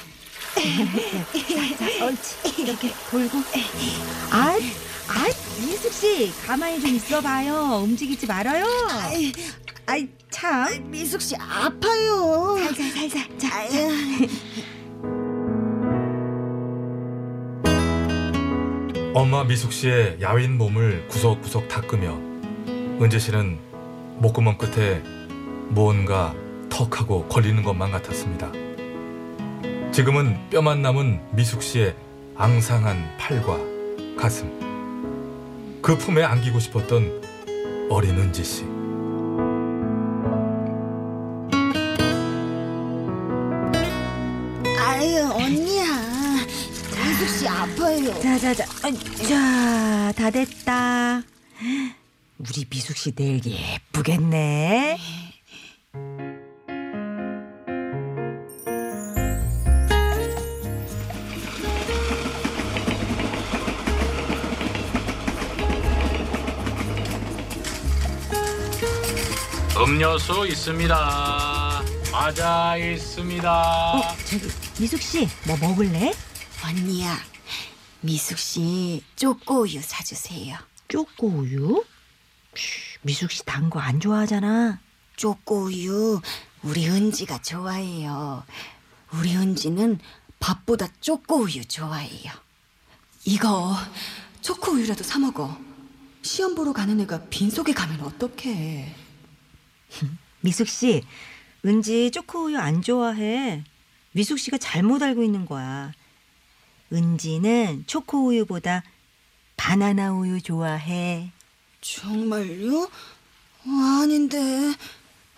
S2: 옳지. 이렇게 돌고. 아, 아, 미숙 씨, 가만히 좀 있어봐요. 움직이지 말아요.
S7: 아이,
S2: 아이, 참.
S7: 미숙 씨 아파요.
S2: 살살, 살살. 자. 자.
S1: 엄마 미숙 씨의 야윈 몸을 구석구석 닦으며 은재 씨는 목구멍 끝에 무언가 턱하고 걸리는 것만 같았습니다. 지금은 뼈만 남은 미숙 씨의 앙상한 팔과 가슴. 그 품에 안기고 싶었던 어린 은지 씨.
S7: 아유 언니야. 미숙 씨 아파요.
S2: 자, 자, 자. 어, 자, 다 됐다. 우리 미숙 씨 내일 예쁘겠네.
S8: 음료수 있습니다. 과자 있습니다.
S2: 어, 저기 미숙 씨, 뭐 먹을래?
S7: 언니야. 미숙 씨 쪼꼬우유 사주세요.
S2: 쪼꼬우유? 미숙 씨 단 거 안 좋아하잖아.
S7: 쪼꼬우유 우리 은지가 좋아해요. 우리 은지는 밥보다 쪼꼬우유 좋아해요. 이거 초코우유라도 사 먹어. 시험 보러 가는 애가 빈속에 가면 어떡해.
S2: 미숙 씨, 은지 초코우유 안 좋아해. 미숙 씨가 잘못 알고 있는 거야. 은지는 초코우유보다 바나나 우유 좋아해.
S7: 정말요? 아닌데.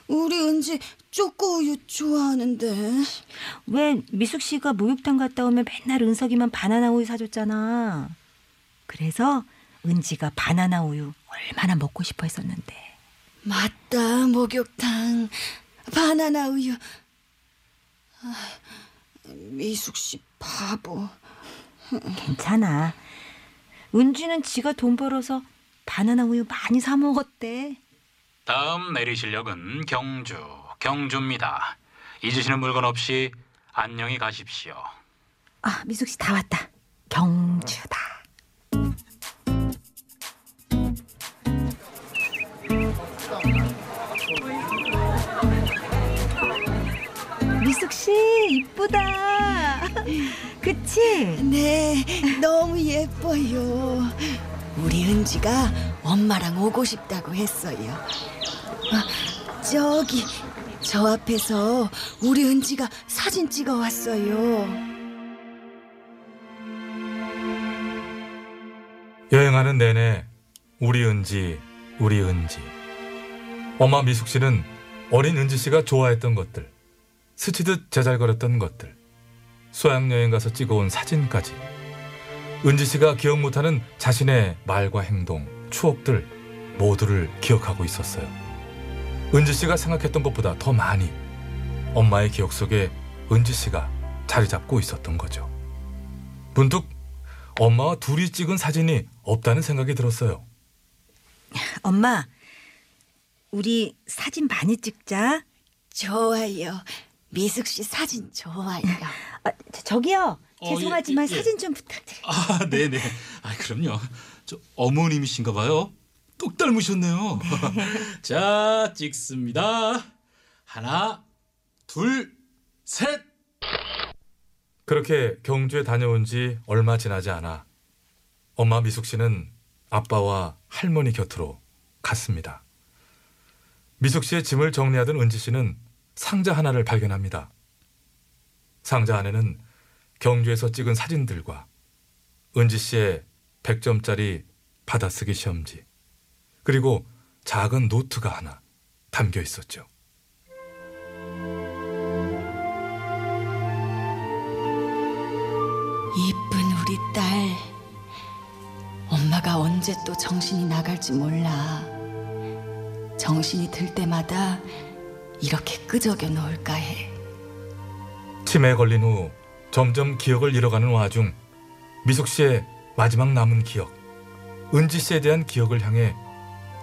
S7: 우리 은지 쪼꼬우유 좋아하는데.
S2: 왜 미숙 씨가 목욕탕 갔다 오면 맨날 은석이만 바나나 우유 사줬잖아. 그래서 은지가 바나나 우유 얼마나 먹고 싶어 했었는데.
S7: 맞다, 목욕탕. 바나나 우유. 아, 미숙 씨 바보.
S2: 괜찮아. 은지는 지가 돈 벌어서 바나나 우유 많이 사 먹었대.
S8: 다음 내리실 역은 경주, 경주입니다. 잊으시는 물건 없이 안녕히 가십시오.
S2: 아, 미숙 씨 다 왔다. 경주다. 씨 이쁘다. [laughs] 그치?
S7: 네, 너무 예뻐요. 우리 은지가 엄마랑 오고 싶다고 했어요. 아, 저기 저 앞에서 우리 은지가 사진 찍어 왔어요.
S1: 여행하는 내내 우리 은지, 우리 은지. 엄마 미숙 씨는 어린 은지 씨가 좋아했던 것들, 스치듯 제잘거렸던 것들, 수학여행 가서 찍어온 사진까지. 은지 씨가 기억 못하는 자신의 말과 행동, 추억들 모두를 기억하고 있었어요. 은지 씨가 생각했던 것보다 더 많이 엄마의 기억 속에 은지 씨가 자리 잡고 있었던 거죠. 문득 엄마와 둘이 찍은 사진이 없다는 생각이 들었어요.
S2: 엄마, 우리 사진 많이 찍자.
S7: 좋아요. 미숙 씨 사진 좋아요. [laughs]
S2: 아, 저- 저기요.
S8: 어,
S2: 죄송하지만
S8: 예, 예, 예.
S2: 사진 좀 부탁드려요.
S8: 아, 네네. 아, 그럼요. 저 어머님이신가 봐요. 똑 닮으셨네요. [laughs] 자, 찍습니다. 하나, 둘, 셋.
S1: 그렇게 경주에 다녀온 지 얼마 지나지 않아 엄마 미숙 씨는 아빠와 할머니 곁으로 갔습니다. 미숙 씨의 짐을 정리하던 은지 씨는 상자 하나를 발견합니다. 상자 안에는 경주에서 찍은 사진들과 은지 씨의 100점짜리 받아쓰기 시험지 그리고 작은 노트가 하나 담겨 있었죠.
S7: 이쁜 우리 딸. 엄마가 언제 또 정신이 나갈지 몰라. 정신이 들 때마다 이렇게 끄적여 놓을까 해.
S1: 치매에 걸린 후 점점 기억을 잃어가는 와중 미숙 씨의 마지막 남은 기억, 은지 씨에 대한 기억을 향해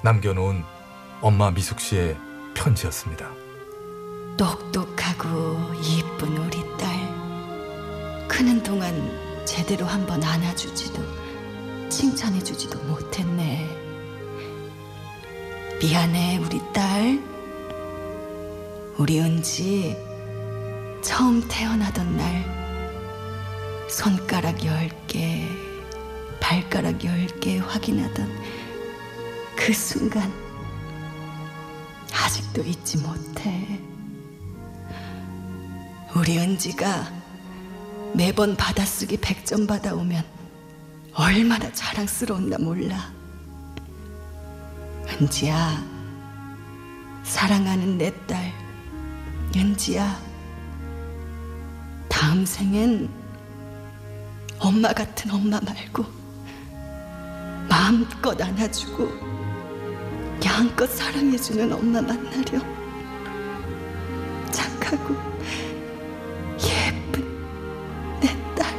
S1: 남겨놓은 엄마 미숙 씨의 편지였습니다.
S7: 똑똑하고 이쁜 우리 딸. 크는 동안 제대로 한번 안아주지도 칭찬해주지도 못했네. 미안해, 우리 딸. 우리 은지 처음 태어나던 날 손가락 열 개, 발가락 열 개 확인하던 그 순간 아직도 잊지 못해. 우리 은지가 매번 받아쓰기 100점 받아오면 얼마나 자랑스러웠나 몰라. 은지야, 사랑하는 내 딸, 은지야, 다음 생엔 엄마 같은 엄마 말고 마음껏 안아주고 양껏 사랑해주는 엄마 만나려 착하고 예쁜 내 딸.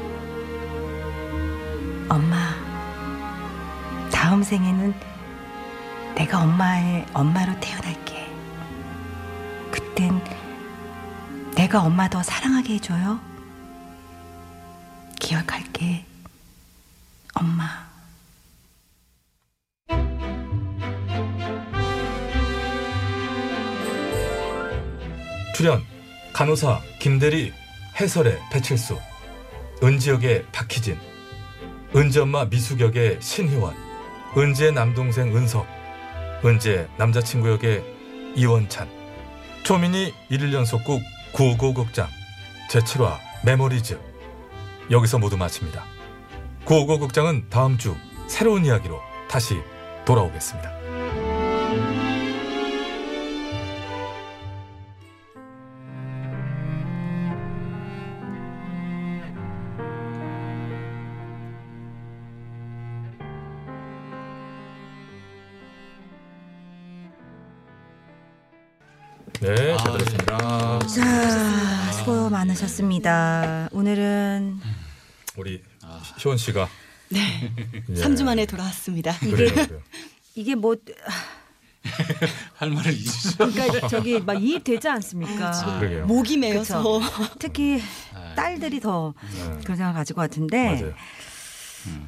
S2: 엄마, 다음 생에는 내가 엄마의 엄마로 태어날게. 내가 엄마 더 사랑하게 해줘요. 기억할게. 엄마.
S1: 출연 간호사 김대리 해설의 배칠수 은지역의 박희진 은지엄마 미숙역의 신희원 은지의 남동생 은석 은지의 남자친구 역의 이원찬 초미니 1일 연속극 구호 극장 제7화 Memories 여기서 모두 마칩니다. 구호 극장은 다음 주 새로운 이야기로 다시 돌아오겠습니다.
S2: 많으셨습니다. 오늘은
S1: 우리 희원 씨가
S7: 네.
S1: 예.
S7: 3주 만에 돌아왔습니다.
S1: 그래요, [laughs] 그래요.
S2: 이게 뭐
S8: 할 말을 잊으시죠.
S2: 그러니까 저기 막 이입 되지 않습니까?
S1: 아, 그러게요.
S7: 목이 메어서
S2: 특히 딸들이 더
S1: 네.
S2: 그런 생각 가지고 같은데
S1: 맞아요.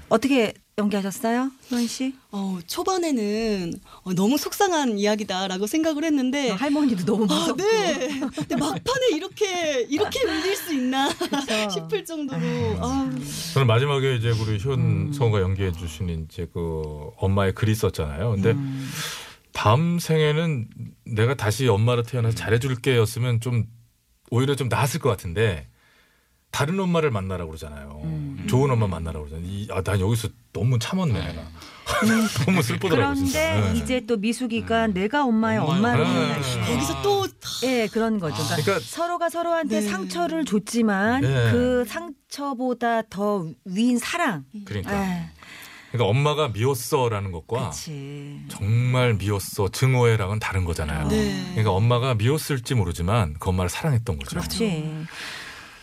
S2: 어떻게 연기하셨어요, 희원 씨?
S7: 어, 초반에는 어, 너무 속상한 이야기다라고 생각을 했는데.
S2: 할머니도 너무
S7: 아,
S2: 무섭고.
S7: 네. 근데 막판에 이렇게 이렇게 울릴 수 있나 [laughs] 싶을 정도로. 아,
S1: 저는 마지막에 이제 우리 희원 성우가 연기해 주신 이제 그 엄마의 글이 있었잖아요. 근데 다음 생에는 내가 다시 엄마로 태어나서 잘해줄게였으면 좀 오히려 좀 나았을 것 같은데 다른 엄마를 만나라고 그러잖아요. 좋은 엄마 만나라고 그러잖아요. 이, 아, 난 여기서 너무 참았네. 내가. [laughs] 너무 슬프더라고 진짜.
S2: 그런데
S1: 네.
S2: 이제 또 미숙이가 내가 엄마의 엄마를
S1: 네.
S2: 수
S7: 거기서 또
S2: 예, 그런 거죠. 그러니까,
S1: 그러니까
S2: 서로가 서로한테
S7: 네.
S2: 상처를 줬지만
S1: 네.
S2: 그 상처보다 더 위인 사랑.
S1: 그러니까.
S2: 예,
S1: 그러니까 엄마가 미웠어라는 것과
S2: 그렇지.
S1: 정말 미웠어 증오해랑은 다른 거잖아요.
S7: 네.
S1: 그러니까 엄마가 미웠을지 모르지만 그 엄마를 사랑했던 거죠.
S2: 그렇지.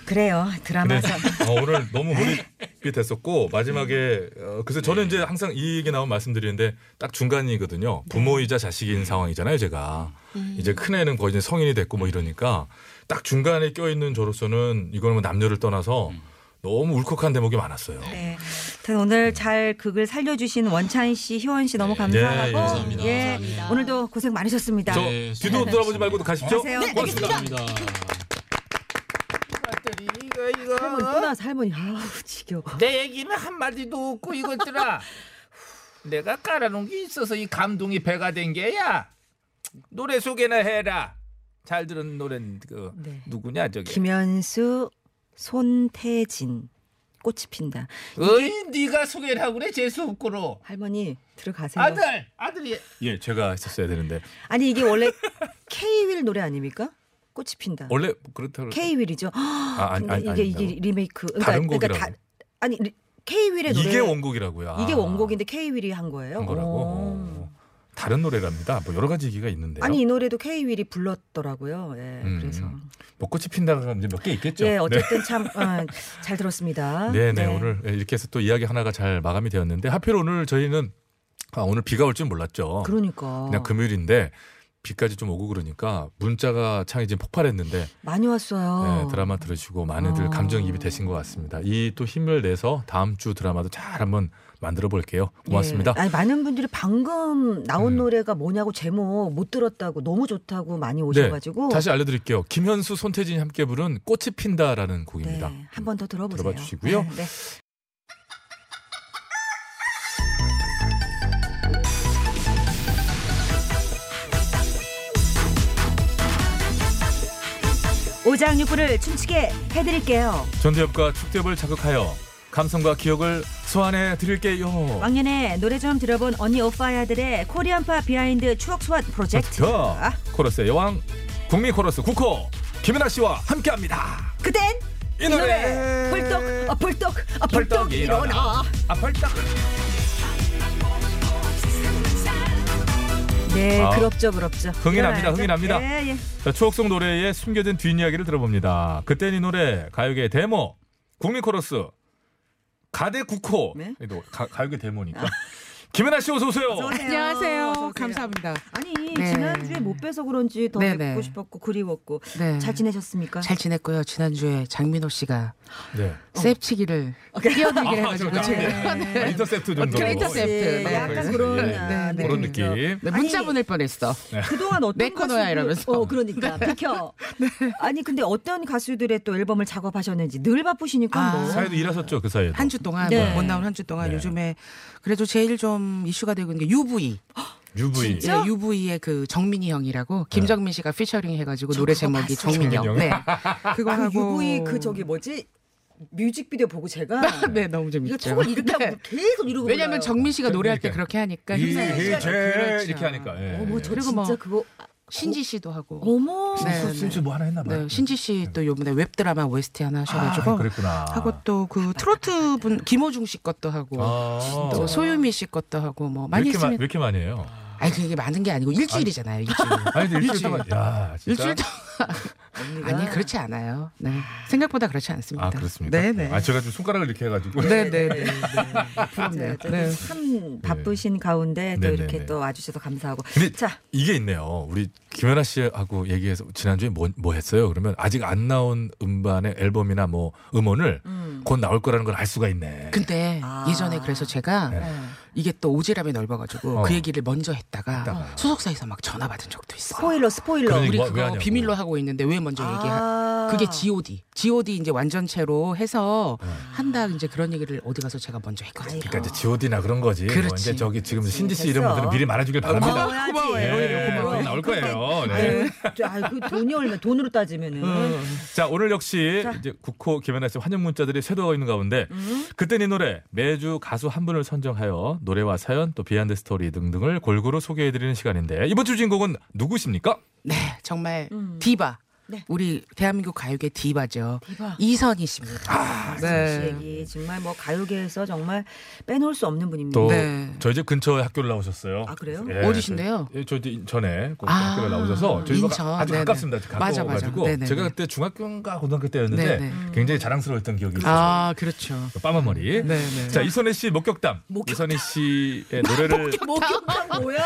S2: 그래요.
S1: 근데
S2: 드라마에서.
S1: 어, 오늘 너무 [laughs] 몰입이 됐었고 마지막에 어, 그래서 저는 이제 항상 이 얘기 나오면 말씀드리는데 딱 중간이거든요. 부모이자 자식인 상황이잖아요, 제가. 이제 큰 애는 거의 이제 성인이 됐고 뭐 이러니까 딱 중간에 껴 있는 저로서는 이거는 뭐 남녀를 떠나서 너무 울컥한 대목이 많았어요.
S2: 네. 오늘 잘 극을 살려주신 원찬 씨, 희원 씨 너무 감사하고.
S1: 예,
S8: 감사합니다.
S2: 예,
S7: 감사합니다.
S2: 오늘도 고생 많으셨습니다.
S1: 저
S8: 네,
S1: 뒤도 돌아보지 말고 가십시오.
S2: 네,
S1: 고맙습니다.
S8: 감사합니다.
S5: 배터리 이거
S2: 할머니 또
S5: 이거
S2: 나서 할머니 아우 지겨워.
S5: 내 얘기는 한 마디도 없고 이것들아 [laughs] 내가 깔아놓은 게 있어서 이 감동이 배가 된 게야 노래 소개나 해라 잘 들은 노래는 그
S2: 네.
S5: 누구냐 저기
S2: 김현수, 손태진, 꽃이 핀다.
S5: 어이 네가 소개를 하고 그래 재수 없고로
S2: 할머니 들어가세요.
S5: 아들 아들이
S1: 예, 제가 했었어야 되는데
S2: 아니 이게 원래 [laughs] K-윌 노래 아닙니까? 꽃이 핀다.
S1: 원래 그렇다고
S2: K-윌이죠.
S1: 아, 아니, 아니,
S2: 이게 이게 리메이크. 그러니까,
S1: 다른
S2: 그러니까
S1: 곡이라고.
S2: 아니 리- K-윌의 노래
S1: 이게 원곡이라고요.
S2: 이게
S1: 아,
S2: 원곡인데 K-윌이 한 거예요.
S1: 한 거라고.
S2: 오.
S1: 어. 다른 노래랍니다. 뭐 여러 가지 얘기가 있는데요.
S2: 아니 이 노래도 K-윌이 불렀더라고요. 예,
S1: 음,
S2: 그래서
S1: 뭐 꽃이 핀다가 이제 몇 개 있겠죠.
S2: 예, 어쨌든 [laughs] 참잘 들었습니다.
S1: 네, 네, 오늘 이렇게 해서 또 이야기 하나가 잘 마감이 되었는데 하필 오늘 저희는 아, 오늘 비가 올 줄 몰랐죠.
S2: 그러니까
S1: 그냥 금요일인데 비까지 좀 오고 그러니까 문자가 창이 지금 폭발했는데
S2: 많이 왔어요.
S1: 네, 드라마 들으시고 많이들
S2: 어.
S1: 감정이입이 되신 것 같습니다. 이 또 힘을 내서 다음 주 드라마도 잘 한번 만들어 볼게요. 고맙습니다.
S2: 예. 아니, 많은 분들이 방금 나온
S1: 음.
S2: 노래가 뭐냐고 제목 못 들었다고 너무 좋다고 많이 오셔가지고
S1: 네, 다시 알려드릴게요. 김현수, 손태진이 함께 부른 꽃이 핀다라는 곡입니다.
S2: 네, 한번 더 들어보세요.
S1: 들어봐 주시고요.
S2: 네, 오장육부를 춤추게 해드릴게요.
S1: 전두엽과 측두엽을 자극하여 감성과 기억을 소환해 드릴게요.
S2: 왕년에 노래 좀 들어본 언니 오빠야들의 Korean pop behind 추억 소환 프로젝트. 아,
S1: 자, 코러스의 여왕 국민 코러스 국코 김연아 씨와 함께합니다.
S2: 그땐
S1: 이 노래
S2: 벌떡 아, 벌떡 아, 벌떡
S1: 벌떡 일어나.
S2: 일어나.
S1: 아 벌떡.
S2: 네,
S1: 아,
S2: 그렇죠, 그렇죠.
S1: 흥이 납니다. 흥이 납니다.
S2: 예, 예.
S1: 자, 추억 속 노래의 숨겨진 뒷이야기를 들어봅니다. 그땐 이 노래 가요계 대모 국민 코러스 가대 국코
S2: 네?
S1: 또 가, 가요계 대모니까 김연아 씨 어서 오세요.
S2: 어서 오세요.
S9: 안녕하세요.
S2: 어서 오세요.
S9: 감사합니다.
S2: 아니
S9: 네.
S2: 지난주에 못 뵈서 그런지 더
S9: 네네.
S2: 뵙고 싶었고 그리웠고
S9: 네.
S2: 잘 지내셨습니까?
S9: 잘 지냈고요. 지난주에 장민호 씨가
S1: 네.
S9: 새치기를 뛰어들기를 해가지고
S1: 아,
S9: 제가
S1: 네. 인터셉트 정도.
S9: 그래, 인터셉트.
S2: 네,
S9: 네.
S2: 약간
S1: 네.
S2: 그런
S1: 네.
S2: 아,
S9: 네,
S1: 그런.
S2: 느낌.
S9: 네, 문자
S2: 아니,
S9: 보낼 뻔했어.
S2: 그동안 어떤
S9: 내 코너야, 이러면서.
S2: 어 그러니까 비켜. 아니 근데 어떤 가수들의 또 앨범을 작업하셨는지 늘 바쁘시니까
S9: 아,
S2: 뭐.
S1: 사회도 일하셨죠 그 사이에.
S9: 한 주 동안
S2: 네.
S9: 못 나온 한 주 동안
S1: 네.
S9: 요즘에 그래도 제일 좀 이슈가 되고 있는 게 UV.
S1: UV.
S2: 진짜?
S9: 네, UV의 그 정민이 형이라고 김정민 씨가 피처링 해가지고
S2: 저
S9: 노래 제목이. 정민이 형. 네. [laughs] 그거
S2: 그
S9: 하고
S2: UV 그 저기 뭐지 뮤직비디오 보고 제가
S9: 네 너무
S2: 이거
S9: 재밌죠.
S2: 턱을 이렇게
S9: 네.
S2: 하고 계속 이러고
S9: 왜냐하면
S2: 불러요.
S9: 정민 씨가 노래할 때. 그렇게 하니까
S1: 이-
S9: 힘내는
S1: 이-. 제-
S9: 그렇죠.
S1: 이렇게 하니까. 예.
S2: 어머 저
S9: 그리고
S2: 진짜
S9: 뭐
S2: 그거
S9: 신지 씨도 하고.
S2: 어머
S9: 네,
S1: 신수-
S9: 네.
S1: 신수 뭐 하나 했나 봐요.
S9: 네, 신지 씨 또 요번에 웹드라마 OST 하나 하셔가지고
S1: 아, 그랬구나.
S9: 하고 또 그 트로트 분 김호중 씨 것도 하고
S1: 아.
S9: 또 소유미 씨 것도 하고 뭐 많이
S1: 왜 이렇게, 마- 왜
S9: 했습니다.
S1: 이렇게 많이 해요?
S9: 아니 그게 많은 게 아니고 일주일이잖아요. 일주일.
S1: 아니 일주일. 동안 야 진짜
S9: 일주일 동안 아니 그렇지 않아요. 네. 생각보다 그렇지 않습니다.
S1: 아 그렇습니다.
S9: 네네.
S1: 아 제가 좀 손가락을 이렇게 해가지고
S9: 네네네.
S2: 자,
S9: 부럽네요.
S2: 또
S9: 네.
S2: 참 바쁘신 가운데 또
S1: 네네네.
S2: 이렇게 또 와주셔서 감사하고.
S1: 근데
S2: 자,
S1: 이게 있네요. 우리 김연아 씨하고 얘기해서 지난주에 뭐, 뭐 했어요? 그러면 아직 안 나온 음반의 앨범이나 뭐 음원을
S2: 음.
S1: 곧 나올 거라는 걸 알 수가 있네.
S9: 근데
S2: 아.
S9: 예전에 그래서 제가
S1: 네.
S9: 이게 또 오지랖이 넓어가지고
S1: 어.
S9: 그 얘기를 먼저 했다가
S1: 했다가.
S9: 소속사에서 막 전화 받은 적도 있어요.
S2: 스포일러, 스포일러.
S1: 그러니까
S9: 우리
S1: 뭐, 왜
S9: 그거. 비밀로 하고 있는데 왜 먼저 얘기하?
S2: 아.
S9: 그게 G.O.D. G.O.D 이제 완전체로 해서
S1: 네.
S9: 한다 이제 그런 얘기를 어디 가서 제가 먼저 했거든요.
S1: 그러니까 이제 G.O.D나 그런 거지. 뭐
S9: 그렇지.
S1: 이제 저기 지금 신지 씨
S2: 됐어.
S1: 이런 분들은 미리 말해주길 바랍니다.
S2: 고마워야지.
S9: 고마워요.
S1: 예,
S9: 고마워요.
S1: 그게 나올 거예요. 네.
S2: 아유, 아유, 그 돈이 얼마? 돈으로 따지면은.
S1: 자 오늘 역시
S2: 자.
S1: 이제 국코 김연아 씨 환영 문자들이 쇄도하고 있는 가운데
S2: 음.
S1: 그땐 이 노래 매주 가수 한 분을 선정하여 노래와 사연 또 behind story 등등을 골고루 소개해드리는 시간인데 이번 주 주인공은 누구십니까?
S9: 네, 정말
S2: 음.
S9: 디바.
S2: 네.
S9: 우리 대한민국 가요계 디바죠.
S2: 디바.
S9: 이선희 씨입니다.
S2: 아,
S9: 네.
S2: 씨 얘기 정말 뭐 가요계에서 정말 빼놓을 수 없는 분입니다.
S1: 또
S9: 네.
S1: 저희 집 근처에 학교를 나오셨어요.
S2: 아, 그래요?
S1: 예,
S9: 어디신데요?
S1: 저, 예, 저 이제 전에 그
S9: 아,
S1: 학교를 나오셔서 저희가
S9: 인천.
S1: 아주
S9: 네네.
S1: 가깝습니다.
S9: 맞아, 맞아.
S1: 가까워가지고
S9: 네네네.
S1: 제가 그때 중학교인가 고등학교 때였는데
S9: 네네.
S1: 굉장히 자랑스러웠던 기억이 있어요.
S9: 아, 그렇죠.
S1: 빠만 머리.
S9: 네, 네.
S1: 자 이선희 씨 목격담. 이선희 씨의 노래를
S2: 목격담 뭐야?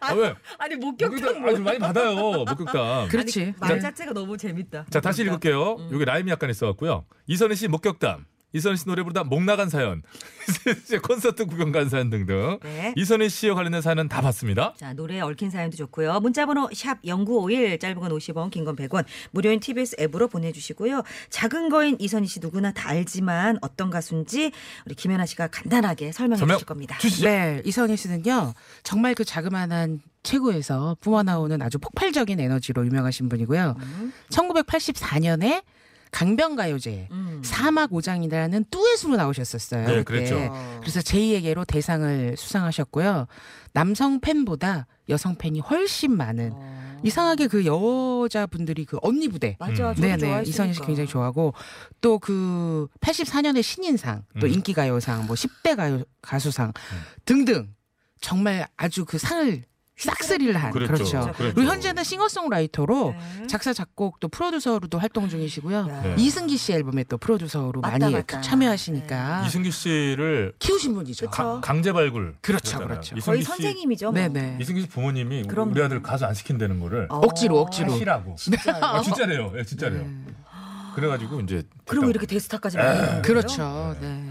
S1: 아, 왜?
S2: 아니 목격담
S1: 목격담 많이 받아요. 목격담.
S9: 그렇지.
S2: 말
S9: 네.
S2: 자체가 너무 재밌다.
S1: 자 다시 읽을게요. 여기 라임이 약간 있어갖고요. 이선희 씨 목격담. 이선희 씨 노래 부르다 목 나간 사연, [laughs] 콘서트 구경 간 사연 등등.
S2: 네.
S1: 이선희 씨에 관련된 사연은 다 봤습니다.
S2: 자, 노래 얽힌 사연도 좋고요. 문자번호 샵 0951, 짧은 건 50원, 긴 건 100원, 무료인 TBS 앱으로 보내주시고요. 작은 거인 이선희 씨 누구나 다 알지만 어떤 가수인지 우리 김연아 씨가 간단하게 설명해
S1: 설명
S2: 주실 겁니다.
S1: 주시죠.
S9: 네, 이선희 씨는요. 정말 그 자그마한 체구에서 뿜어나오는 아주 폭발적인 에너지로 유명하신 분이고요. 1984년에 강변가요제
S2: 음.
S9: 사막 오장이라는 듀엣으로 나오셨었어요.
S1: 네,
S9: 그때.
S1: 그랬죠.
S9: 그래서 제2에게로 대상을 수상하셨고요. 남성 팬보다 여성 팬이 훨씬 많은
S2: 어.
S9: 이상하게 그 여자분들이 그 언니 부대
S2: 맞아, 저도
S9: 네네. 이선희 씨 굉장히 좋아하고 또 그 84년에 신인상 또
S1: 음.
S9: 인기가요상 뭐 10대 가요 가수상 등등 정말 아주 그 상을 싹쓸이를 한
S1: 그랬죠.
S9: 그렇죠.
S1: 그랬죠.
S9: 그리고 현재는 싱어송라이터로
S2: 네.
S9: 작사 작곡 또 프로듀서로도 활동 중이시고요.
S2: 야.
S1: 네.
S9: 이승기 씨 앨범에 또 프로듀서로
S2: 맞다,
S9: 많이
S2: 맞다.
S9: 참여하시니까
S1: 이승기 씨를
S9: 키우신 분이죠.
S1: 가- 강제 발굴.
S9: 그렇죠,
S1: 그랬잖아요.
S9: 그렇죠.
S2: 거의
S1: 씨-
S2: 선생님이죠. 뭐.
S9: 네네.
S1: 이승기 씨 부모님이
S2: 그럼요.
S1: 우리 아들 가수 안 시킨다는 거를
S2: 어.
S9: 억지로, 억지로.
S1: 하시라고. [laughs]
S2: 진짜요?
S1: 아, 진짜래요. 예, 진짜래요. 그래가지고 이제
S2: 그리고. 이렇게 대스타까지 만드는 거예요?
S9: 그렇죠. 네.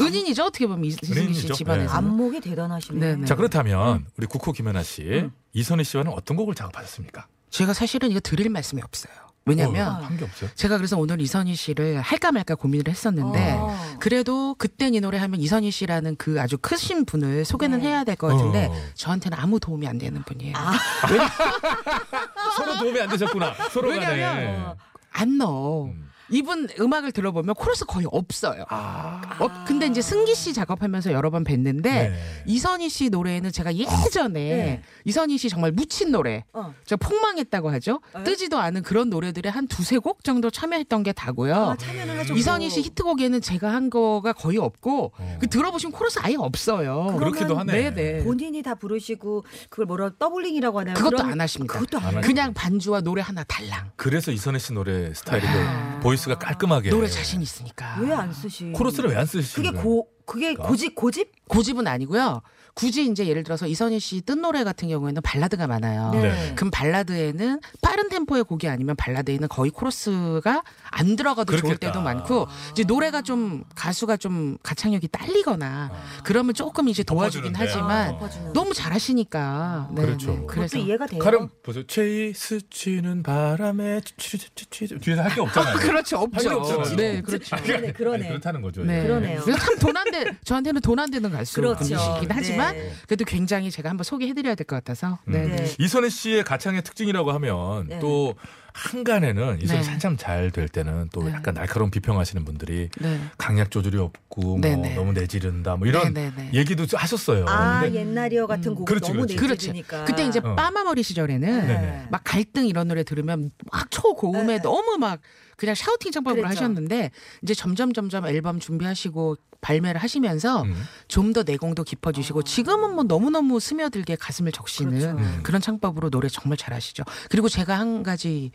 S9: 은인이죠 어떻게 보면 이- 이승기 씨
S1: 은인이죠.
S9: 집안에서.
S1: 네.
S2: 안목이 대단하시네.
S9: 네네.
S1: 자 그렇다면
S2: 음.
S1: 우리 국호 김연아 씨 이선희 씨와는 어떤 곡을 작업하셨습니까?
S9: 제가 사실은 이거 드릴 말씀이 없어요. 왜냐면
S1: 한 게 없어요.
S9: 제가 그래서 오늘 이선희 씨를 할까 말까 고민을 했었는데
S2: 어.
S9: 그래도 그땐 이 노래 하면 이선희 씨라는 그 아주 크신 분을 소개는
S2: 네.
S9: 해야 될 것 같은데
S1: 어.
S9: 저한테는 아무 도움이 안 되는 분이에요.
S2: 아. [laughs]
S1: 서로 도움이 안 되셨구나. 서로 간에.
S9: 왜냐면 안 넣어.
S1: 음.
S9: 이분 음악을 들어보면 코러스 거의 없어요.
S1: 아.
S9: 어, 근데 이제 승기 씨 작업하면서 여러 번 뵀는데
S1: 네.
S9: 이선희 씨 노래는 제가 예전에
S2: 네.
S9: 이선희 씨 정말 묻힌 노래
S2: 어.
S9: 저 폭망했다고 하죠.
S2: 네.
S9: 뜨지도 않은 그런 노래들에 한 두세 곡 정도 참여했던 게 다고요.
S2: 아, 참여는 하셨고.
S9: 이선희 씨 히트곡에는 제가 한 거가 거의 없고
S1: 어.
S9: 그 들어보시면 코러스 아예 없어요.
S1: 그렇기도 하네.
S9: 네네.
S2: 본인이 다 부르시고 그걸 뭐라 doubling이라고 하나요?
S9: 그것도
S2: 그런-
S9: 안 하십니다.
S2: 그것도 안.
S1: 하죠.
S9: 그냥 반주와 노래 하나 달랑.
S1: 그래서 이선희 씨 노래 스타일이
S2: 아.
S1: voice가 깔끔하게.
S9: 노래 자신 있으니까.
S2: 왜 안 쓰시?
S1: 코러스를 왜 안 쓰시는
S2: 그게? 고 그게 고집 고집?
S9: 고집은 아니고요. 굳이 이제 예를 들어서 이선희 씨 뜬 노래 같은 경우에는 발라드가 많아요.
S1: 네.
S9: 그럼 발라드에는 빠른 템포의 곡이 아니면 발라드에는 거의 코러스가 안 들어가도 좋을
S1: 그렇겠다.
S9: 때도 많고 이제 노래가 좀 가수가 좀 가창력이 딸리거나 그러면 조금 이제 도와주긴
S1: 덮어주는데.
S9: 하지만
S2: 아, 덮어주는.
S9: 너무 잘하시니까 네,
S1: 그렇죠.
S9: 네. 그래서
S2: 이해가 돼요.
S1: 가름 보세요. 체이 스 치는 바람에 취취취취 뒤에서 할 게 [laughs] 없잖아요.
S9: 그렇죠 없죠.
S1: 없잖아요.
S9: 네 그렇죠.
S2: 그러네, 그러네.
S1: 아니, 그렇다는 거죠.
S9: 네.
S1: 예.
S2: 그러네요.
S9: 참 돈안 돼, 저한테는 돈 안 되는 가수
S2: 그렇죠.
S9: 분이시긴 하지만
S2: 네.
S9: 그래도 굉장히 제가 한번 소개해드려야 될 것 같아서.
S1: 음.
S9: 네.
S2: 네.
S1: 이선희 씨의 가창의 특징이라고 하면
S2: 네.
S1: 또 한간에는 이선희
S9: 네.
S1: 한참 잘 될 때는 또
S9: 네.
S1: 약간 날카로운 비평하시는 분들이
S9: 네.
S1: 강약 조절이 없고 뭐. 너무 내지른다 뭐 이런
S9: 네, 네, 네.
S1: 얘기도 하셨어요.
S2: 아
S1: 근데
S2: 옛날이여 같은
S9: 음.
S2: 곡
S1: 그렇지,
S2: 너무
S1: 그렇지.
S9: 그렇지.
S2: 내지르니까.
S9: 그때 이제
S1: 어.
S9: 빠마머리 시절에는. 막 갈등 이런 노래 들으면 막 초고음에
S2: 네.
S9: 너무 막 그 그냥 샤우팅 창법으로
S2: 그랬죠.
S9: 하셨는데 이제 점점 점점 앨범 준비하시고 발매를 하시면서
S1: 음.
S9: 좀더 내공도 깊어지시고 지금은 뭐 너무너무 스며들게 가슴을 적시는
S2: 그렇죠.
S1: 음.
S9: 그런 창법으로 노래 정말 잘하시죠. 그리고 제가 한 가지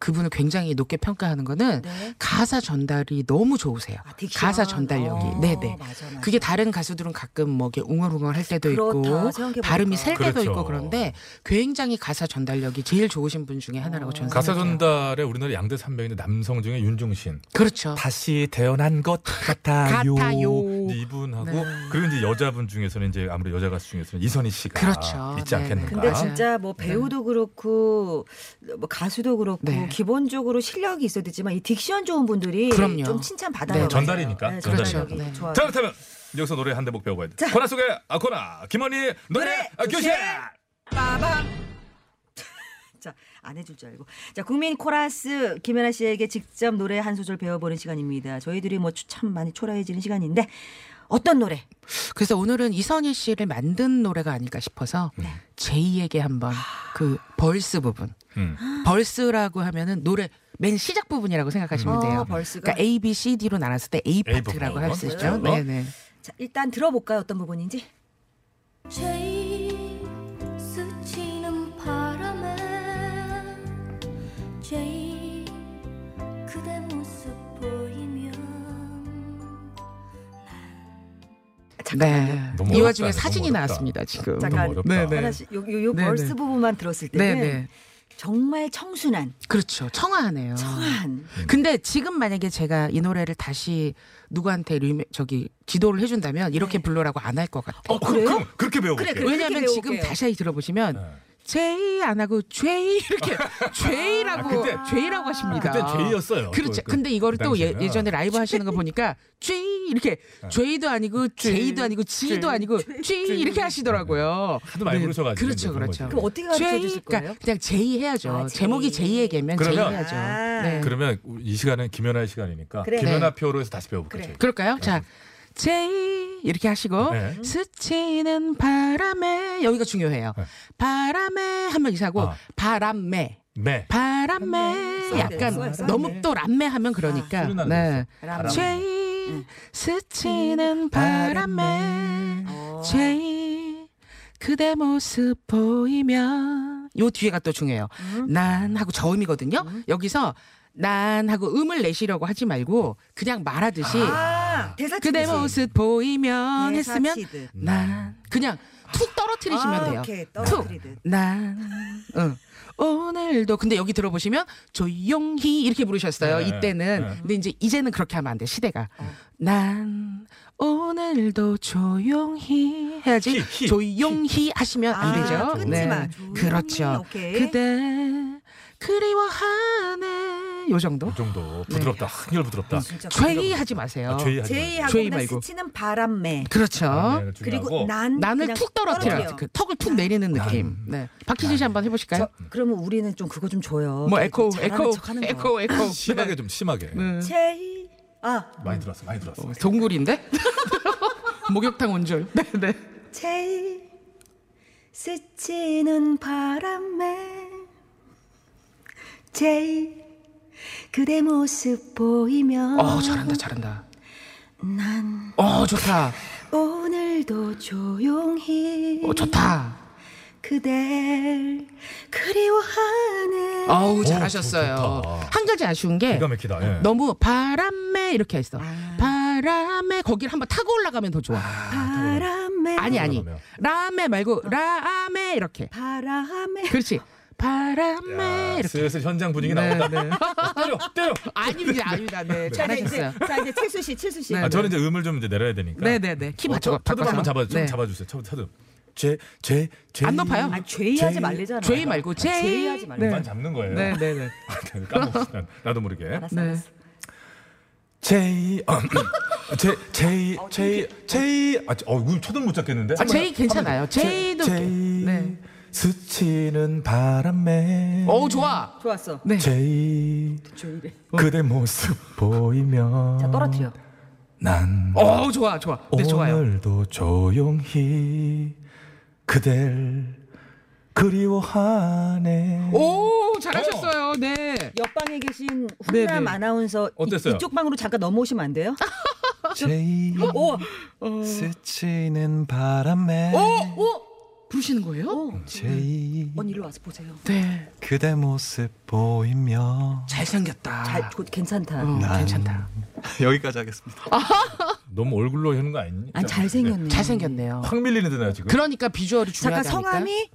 S9: 그분을 굉장히 높게 평가하는 거는
S2: 네.
S9: 가사 전달이 너무 좋으세요.
S2: 아.
S9: 가사 전달력이.
S2: 어,
S9: 네네.
S2: 맞아, 맞아.
S9: 그게 다른 가수들은 가끔 뭐 이렇게 웅얼웅얼 할 때도
S2: 그렇다,
S9: 있고. 발음이 셀 때도
S1: 그렇죠.
S9: 있고 그런데 굉장히 가사 전달력이 제일 좋으신 분 중에 하나라고 저는
S1: 가사. 전달에 우리나라 양대 산맥인데 남성 중에 윤종신.
S9: 그렇죠.
S1: 다시 태어난 것 같아요.
S9: 같아요.
S1: 이분하고
S9: 네.
S1: 그리고 이제 여자분 중에서는 이제 아무래도 여자 가수 중에서는 이선희 씨가
S9: 그렇죠.
S1: 있지
S9: 네,
S1: 않겠는가.
S2: 근데. 진짜 뭐 배우도 그렇고 뭐 가수도 그렇고
S9: 네.
S2: 기본적으로 실력이 있어야 되지만 이 딕션 좋은 분들이
S9: 그럼요.
S2: 좀 칭찬 받아요.
S9: 네,
S1: 전달이니까,
S2: 네,
S1: 전달이니까.
S2: 전달력이
S9: 네.
S2: 좋아요.
S1: 자 그렇다면 여기서 노래 한 대목 배워봐야 돼.
S2: 자.
S1: 코나 속의 아 코나 김원희 노래,
S2: 노래
S1: 아, 교실.
S2: 빠밤. [laughs] 자, 안 해줄 줄 알고. 자, 국민 코러스 김연아 씨에게 직접 노래 한 소절 배워보는 시간입니다. 저희들이 뭐 참 많이 초라해지는 시간인데 어떤 노래?
S9: 그래서 오늘은 이선희 씨를 만든 노래가 아닐까 싶어서
S2: 네.
S9: J에게 한번 그 verse 부분.
S1: 음.
S9: verse라고 하면은 노래 맨 시작 부분이라고 생각하시면
S2: 어,
S9: 돼요.
S2: verse가?
S9: 그러니까 A, B, C, D로 나눴을 때 A 파트라고. 할 수 있죠.
S1: 어?
S9: 네, 네.
S2: 자, 일단 들어볼까요? 어떤 부분인지?
S10: 제일 스치는 바람에 제일
S9: 네.
S1: 너무
S9: 이. 와중에 사진이
S1: 어렵다.
S9: 나왔습니다, 지금.
S2: 잠깐.
S9: 네, 네.
S2: 하나씩 요, 요, 요
S9: 네,
S2: 벌스
S9: 네.
S2: 부분만 들었을 때는
S9: 네, 네.
S2: 정말 청순한,
S9: 그렇죠. 청아하네요.
S2: 청한.
S9: 근데 지금 만약에 제가 이 노래를 다시 누구한테 리메, 저기 지도를 해준다면 이렇게 불러라고 안 할 것 같아요.
S1: 어, 그, 그럼 그렇게 배워볼게요.
S2: 그래, 그래.
S9: 왜냐하면 지금. 다시 들어보시면
S1: 네.
S9: 제이 안 하고 죄이 이렇게 [laughs] 죄이라고
S1: 아, 그때-
S9: 죄이라고 하십니다.
S1: 그때 죄였어요.
S9: 그렇죠.
S1: 그- 그-
S9: 근데 이거를 그또 예,
S1: 당시에는.
S9: 예전에 라이브 하시는 거 보니까 죄이 이렇게 죄이도 아니고 제이도 아니고 지도 아니고 죄이 이렇게 하시더라고요.
S1: 하도 많이 부르셔가지고
S9: 그렇죠, 그렇죠.
S2: 그럼 어떻게 가르쳐 주실
S9: 죄이,
S2: 거예요?
S9: 그러니까 그냥 제이 해야죠.
S2: 아, 제이.
S9: 제목이 제이에게면 제이
S1: 그러면-
S9: 해야죠.
S2: 아.
S9: 네.
S1: 그러면 이 시간은 김연아의 시간이니까
S2: 그래.
S1: 김연아 표로 해서 다시 배워볼게요.
S2: 그래.
S9: 그럴까요? 자, 제이 이렇게 하시고
S1: 네.
S9: 스치는 바람에 여기가 중요해요.
S1: 네.
S9: 바람에 하면 이사고
S1: 아.
S9: 바람매
S1: 네.
S9: 바람매
S2: 써야 돼,
S9: 약간
S2: 써야 돼.
S9: 너무 또 람매 하면 그러니까
S1: 나는
S9: 네. 제이 스치는 바람에
S2: 어.
S9: 제이 그대 모습 보이면 요 뒤에가 또 중요해요. 난 하고 저음이거든요. 여기서 난 하고 음을 내시려고 하지 말고 그냥 말하듯이
S2: 아, 대사
S9: 그대. 모습 보이면 했으면
S2: 치듯.
S9: 난 그냥 툭 떨어뜨리시면
S2: 아,
S9: 돼요.
S2: 오케이,
S9: 툭.
S2: 떨어뜨리듯.
S9: 난 응. 오늘도 근데 여기 들어보시면 조용히 이렇게 부르셨어요.
S1: 네,
S9: 이때는
S1: 네.
S9: 근데 이제 이제는 그렇게 하면 안 돼. 시대가
S2: 어.
S9: 난 오늘도 조용히 해야지
S1: 히, 히,
S9: 조용히 하시면 안
S2: 아,
S9: 되죠.
S2: 끊지 마. 조용히.
S9: 그렇죠.
S2: 오케이.
S9: 그대 그리워하네 요 정도.
S1: 이 정도 부드럽다. 한결 부드럽다.
S2: 진짜
S9: 죄이 하지 마세요.
S1: 아,
S2: J하고
S9: 죄이
S2: 그다음
S9: 말고.
S2: 스치는 바람에.
S9: 그렇죠.
S1: 말고.
S2: 그리고 난
S9: 난을 툭 떨어뜨려.
S2: 떨어뜨려.
S9: 그 턱을 툭 내리는 느낌. 네. 박희진 씨 한번 해 보실까요?
S2: 저, 그러면 우리는 좀 그거 좀 줘요. 뭐좀
S9: 에코, 에코. 에코, [laughs] 에코.
S1: 심하게 좀 심하게.
S9: 네.
S2: J. 아,
S1: 많이 들었어. 많이 들었어.
S9: 어, 동굴인데? [laughs] 목욕탕 온 줄. 네, 네.
S2: J 스치는 바람에 제이 그대 모습 보이면
S9: 어, 잘한다, 잘한다.
S2: 난
S9: 어, 좋다.
S2: 오늘도 조용히
S9: 어, 좋다.
S2: 그댈 그리워하네.
S9: 어우,
S1: 오,
S9: 잘하셨어요.
S1: 좋- 좋다.
S9: 한 가지 아쉬운 게
S1: 기가 막히다. 예.
S9: 너무 바람에 이렇게 했어.
S2: 아.
S9: 바람에 거기를 한번 타고 올라가면 더 좋아.
S2: 바람에
S9: 아니, 아니.
S1: 올라가면.
S9: 라메 말고 라메 이렇게.
S2: 바람에
S9: 그렇지. 바람에
S1: 야,
S9: 이렇게.
S1: 슬슬 현장 분위기
S9: 네,
S1: 나온다.
S9: 네.
S1: 때려, 때려.
S9: 아닙니다, 아닙니다. 네,
S2: 자 이제,
S9: 잘하셨어요.
S2: 자 이제 칠수 씨, 칠수 씨.
S9: 네,
S1: 아, 저는 이제 음을 좀 이제 내려야 되니까.
S9: 네 네 네. 키
S1: 어,
S9: 맞춰.
S1: 첫- 첫음 한번 잡아, 좀
S9: 네.
S1: 잡아주세요. 첫, 첫음. 제, 제, 제.
S9: 안 높아요?
S2: 아 죄이하지
S1: 제이-
S2: 말래잖아.
S9: 죄이 말고 제이.
S2: 죄이하지 말래.
S9: 네.
S1: 만 잡는 거예요.
S9: 네 네 네.
S1: 까먹었어. 난. 나도 모르게.
S2: 알았어,
S9: 네.
S2: 알았어.
S1: 제이, 어, 제, 제이, 제이, 제이. 아, 어, 음 첫음 못 잡겠는데?
S9: 아, 제이 괜찮아요. 제이도.
S1: 제이,
S9: 네.
S1: 스치는 바람에.
S9: 오, 좋아.
S2: 좋았어.
S9: 네.
S1: 제이. 그대 모습 보이면.
S2: 자 떨어뜨려.
S1: 난
S9: 오, 좋아, 좋아. 네, 좋아요.
S1: 오늘도 조용히 그댈 그리워하네.
S9: 오 잘하셨어요. 네.
S2: 옆방에 계신
S9: 네,
S2: 훈남
S9: 네.
S2: 아나운서 이-
S1: 어땠어요?
S2: 이 쪽 방으로 잠깐 넘어오시면 안 돼요?
S11: 제이
S2: 오,
S11: 스치는 바람에
S9: 오, 오 부르시는 거예요?
S11: 제이
S2: 언니 일로 와서 보세요.
S9: 네.
S11: 그대 모습 보이며
S9: 잘생겼다.
S2: 잘, 그, 괜찮다.
S9: 어,
S11: 난-
S9: 괜찮다. [laughs]
S11: 여기까지 하겠습니다. [laughs]
S1: 너무 얼굴로 하는 거 아니니?
S2: 아, 잘생겼네.
S9: 잘생겼네요.
S1: 확 밀리는데요 지금.
S9: 그러니까 비주얼이
S2: 잠깐
S9: 중요하다니까.
S2: 성함이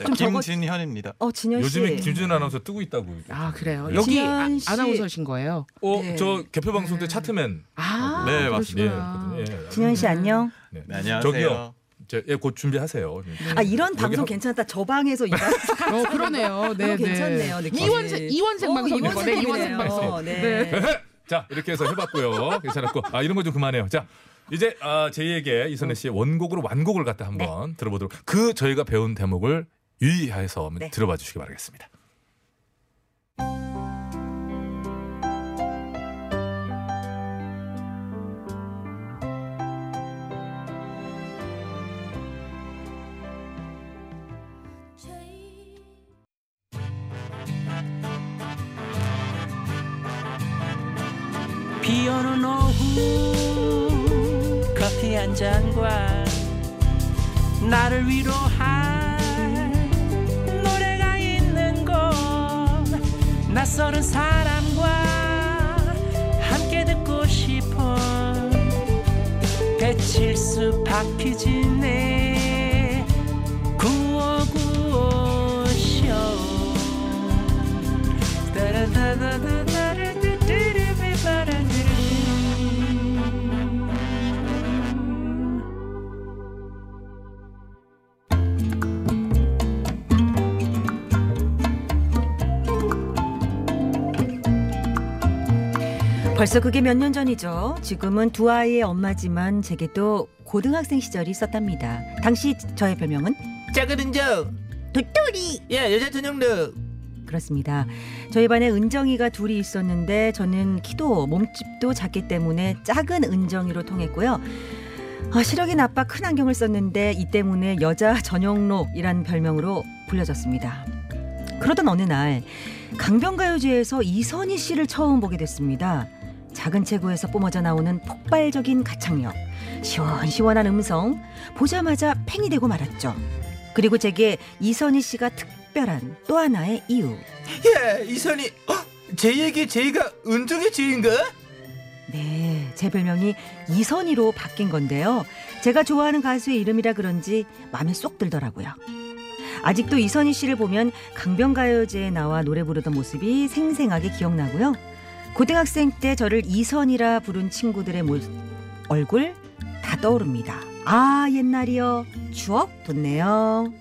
S11: 네, 김진현입니다.
S2: 어 진현 씨.
S1: 요즘에 김준 아나운서 뜨고 있다고.
S9: 아 그래요. 여기 아. 아나운서신 거예요.
S1: 어,
S2: 네.
S1: 저 개표 방송 때 차트맨.
S9: 아
S11: 네,
S9: 그러시구나.
S1: 예, 예.
S2: 진현 씨 안녕.
S1: 네.
S11: 네, 안녕하세요.
S1: 저기요. 저, 예, 곧 준비하세요.
S2: 아 이런 방송
S1: 한-
S2: 괜찮다. 저 방에서 이런
S9: 어 그러네요. 네,
S2: 그거 괜찮네요,
S9: 네.
S2: 느낌이.
S9: 이원생 이원생
S2: 어,
S9: 방송
S2: 이원생
S9: 네, 이원생. 방송.
S2: 네.
S9: 네. [laughs]
S1: 자 이렇게 해서 해봤고요. 괜찮았고 아 이런 거 좀 그만해요. 자 이제 아, 제이에게 이선혜 씨의 원곡으로 완곡을 갖다 한번 들어보도록 그 저희가 배운 대목을 유의해서
S2: 네.
S1: 들어봐 주시기 바라겠습니다.
S6: 비 오는 오후 커피 한 잔과 나를 위로할 노래가 있는 곳. 낯설은 사람과 함께 듣고 싶어 배칠수 박희진의 구호구
S2: 벌써 그게 몇 년 전이죠. 지금은 두 아이의 엄마지만 제게도 고등학생 시절이 있었답니다. 당시 저의 별명은
S5: 작은 은정.
S2: 도토리.
S5: 야 여자 전용력.
S2: 그렇습니다. 저희 반에 은정이가 둘이 있었는데 저는 키도 몸집도 작기 때문에 작은 은정이로 통했고요. 아, 시력이 나빠 큰 안경을 썼는데 이 때문에 여자 전용록이란 별명으로 불려졌습니다. 그러던 어느 날 강변가요제에서 이선희 씨를 처음 보게 됐습니다. 작은 체구에서 뿜어져 나오는 폭발적인 가창력, 시원시원한 음성, 보자마자 팽이 되고 말았죠. 그리고 제게 이선희 씨가 특별한 또 하나의 이유.
S5: 야 이선이. 어? 제이에게 제이가 은정의 제이인가?
S2: 네, 제 별명이 이선희로 바뀐 건데요. 제가 좋아하는 가수의 이름이라 그런지 마음에 쏙 들더라고요. 아직도 이선희 씨를 보면 강변가요제에 나와 노래 부르던 모습이 생생하게 기억나고요. 고등학생 때 저를 이선이라 부른 친구들의 모, 얼굴 다 떠오릅니다. 아, 옛날이요. 추억 돋네요.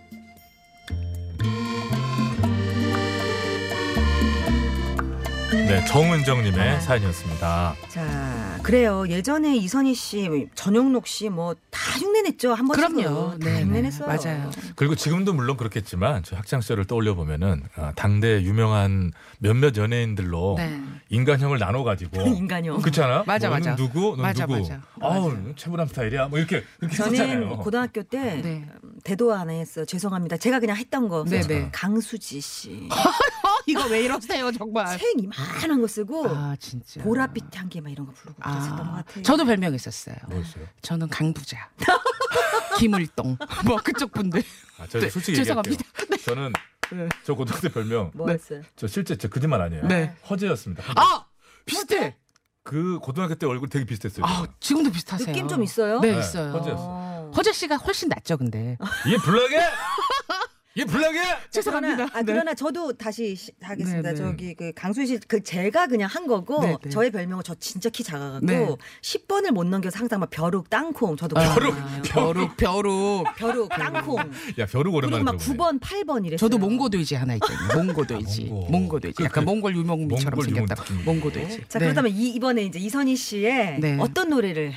S1: 네, 정은정님의
S2: 아.
S1: 사연이었습니다.
S2: 자, 그래요. 예전에 이선희 씨, 전용록 씨 뭐 다 흉내냈죠. 한 번씩은.
S9: 그럼요.
S2: 다
S9: 네, 네.
S2: 흉내냈어요.
S9: 맞아요.
S1: 그리고 지금도 물론 그렇겠지만 저 학창 시절을 떠올려 보면은 아, 당대 유명한 몇몇 연예인들로
S9: 네.
S1: 인간형을 나눠 가지고 [laughs]
S2: 인간형.
S1: 그렇잖아.
S9: 맞아,
S1: 뭐,
S9: 맞아.
S1: 넌 누구? 넌
S9: 맞아,
S1: 누구?
S9: 맞아.
S1: 아우 최불암 스타일이야. 뭐 이렇게 이렇게
S2: 저는
S1: 했었잖아요.
S2: 고등학교 때
S9: 네.
S2: 음, 대도 안 했어요. 죄송합니다. 제가 그냥 했던 거.
S9: 네, 네.
S2: 강수지 씨. [laughs]
S9: 어, [laughs] 이거 왜 이러세요 정말.
S2: 책 이만한 거 쓰고
S9: 아 진짜.
S2: 보랏빛 향기 막 이런 거 부르고 그랬었던 것
S9: 아,
S2: 같아요.
S9: 저도 별명 있었어요.
S1: 뭐였어요?
S9: 저는 강부자. [laughs] 김을동. 뭐 그쪽 분들.
S1: 아, 저
S9: 네,
S1: 솔직히
S9: 죄송합니다.
S1: 얘기할게요. 저는
S9: 네.
S1: 저 고등학교 때 별명
S2: 뭐였어요?
S1: 저 실제 저 거짓말 아니에요.
S9: 네.
S1: 허재였습니다. 허재.
S9: 아 비슷해.
S1: 그 고등학교 때 얼굴 되게 비슷했어요.
S9: 아 지금도 비슷하세요.
S2: 느낌 좀 있어요?
S9: 네,
S1: 네,
S9: 있어요.
S1: 허재였어요.
S2: 어.
S9: 허재 씨가 훨씬 낫죠, 근데.
S1: 이게 블락에? [laughs] 이게 블락에?
S9: 죄송합니다.
S2: 그러나, 아,
S9: 네.
S2: 그러나 저도 다시 시- 하겠습니다.
S9: 네, 네.
S2: 저기 그 강수희 씨, 그 제가 그냥 한 거고
S9: 네, 네.
S2: 저의 별명은 저 진짜 키 작아갖고
S9: 네.
S2: 10번을 못 넘겨서 항상 막 벼룩, 땅콩 저도
S1: 벼룩,
S9: 아, 벼룩, 벼룩.
S2: 벼룩, 땅콩
S1: 야 벼룩 오랜만에
S2: 막
S1: 들어보네.
S2: 9번, 8번 이랬어요.
S9: 저도 몽고돼지 하나 있거든요. [laughs] 몽고돼지.
S1: 몽고.
S9: 몽고돼지.
S1: 그,
S9: 약간
S1: 그,
S9: 몽골 유목민처럼 생겼다. 몽고돼지.
S2: 자
S9: 네.
S2: 그렇다면 이, 이번에 이제 이선희 씨의
S9: 네.
S2: 어떤 노래를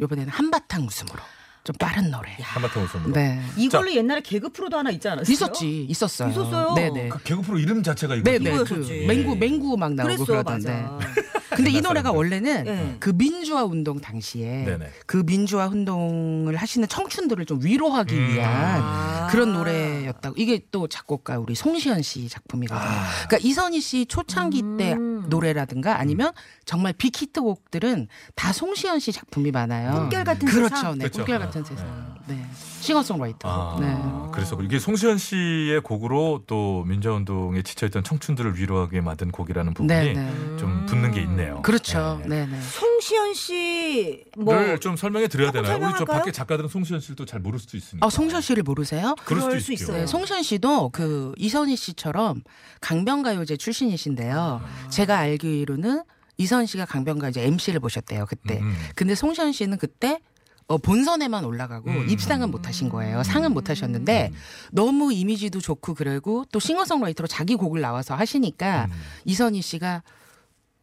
S9: 이번에는 한바탕 웃음으로. 좀 빠른 노래.
S1: 한바탕 웃음으로.
S9: 네.
S2: 이걸로 옛날에 개그 프로도 하나 있지 않았어요?
S9: 있었지, 있었어요.
S2: 있었어요.
S9: 네네.
S1: 그 개그 프로 이름 자체가 이거.
S9: 네네. 그. 맹구 맹구 막 나오고
S2: 그랬어,
S9: 그러던데.
S2: 맞아. [laughs]
S9: 근데 이 노래가 원래는
S2: 네.
S9: 그 민주화 운동 당시에
S1: 네네.
S9: 그 민주화 운동을 하시는 청춘들을 좀 위로하기
S1: 음.
S9: 위한
S2: 아.
S9: 그런 노래였다고. 이게 또 작곡가 우리 송시현 씨 작품이거든요. 그러니까 이선희 씨 초창기 때
S2: 음.
S9: 노래라든가 아니면 정말 빅히트곡들은 다 송시현 씨 작품이 많아요.
S2: 꿈결 같은
S9: 그렇죠.
S2: 세상.
S9: 네.
S1: 그렇죠.
S9: 꿈결 같은 세상. 네. 싱어송라이터.
S1: 아,
S9: 네.
S1: 그래서 이게 송시현 씨의 곡으로 또 민주화운동에 지쳐있던 청춘들을 위로하게 만든 곡이라는 부분이
S9: 네, 네.
S1: 좀 붙는 게 있네요.
S9: 그렇죠.
S1: 네.
S9: 네, 네.
S2: 송시현 씨 뭐.
S1: 를좀 설명해 드려야 되나요? 우리 저? 밖에 작가들은 송시현 씨를 또 잘 모를 수도 있으니까.
S9: 아, 송시현 씨를 모르세요?
S1: 그럴
S2: 그럴 수
S1: 있죠.
S2: 있어요.
S9: 네, 송시현 씨도 그 이선희 씨처럼 강변가요제 출신이신데요. 제가 알기로는 이선 씨가 강변가요제 MC를 보셨대요 그때.
S1: 음.
S9: 근데 송시현 씨는 그때 어, 본선에만 올라가고
S1: 음.
S9: 입상은 못 하신 거예요. 상은 못 하셨는데 너무 이미지도 좋고 그러고 또 싱어송라이터로 자기 곡을 나와서 하시니까
S1: 음.
S9: 이선희 씨가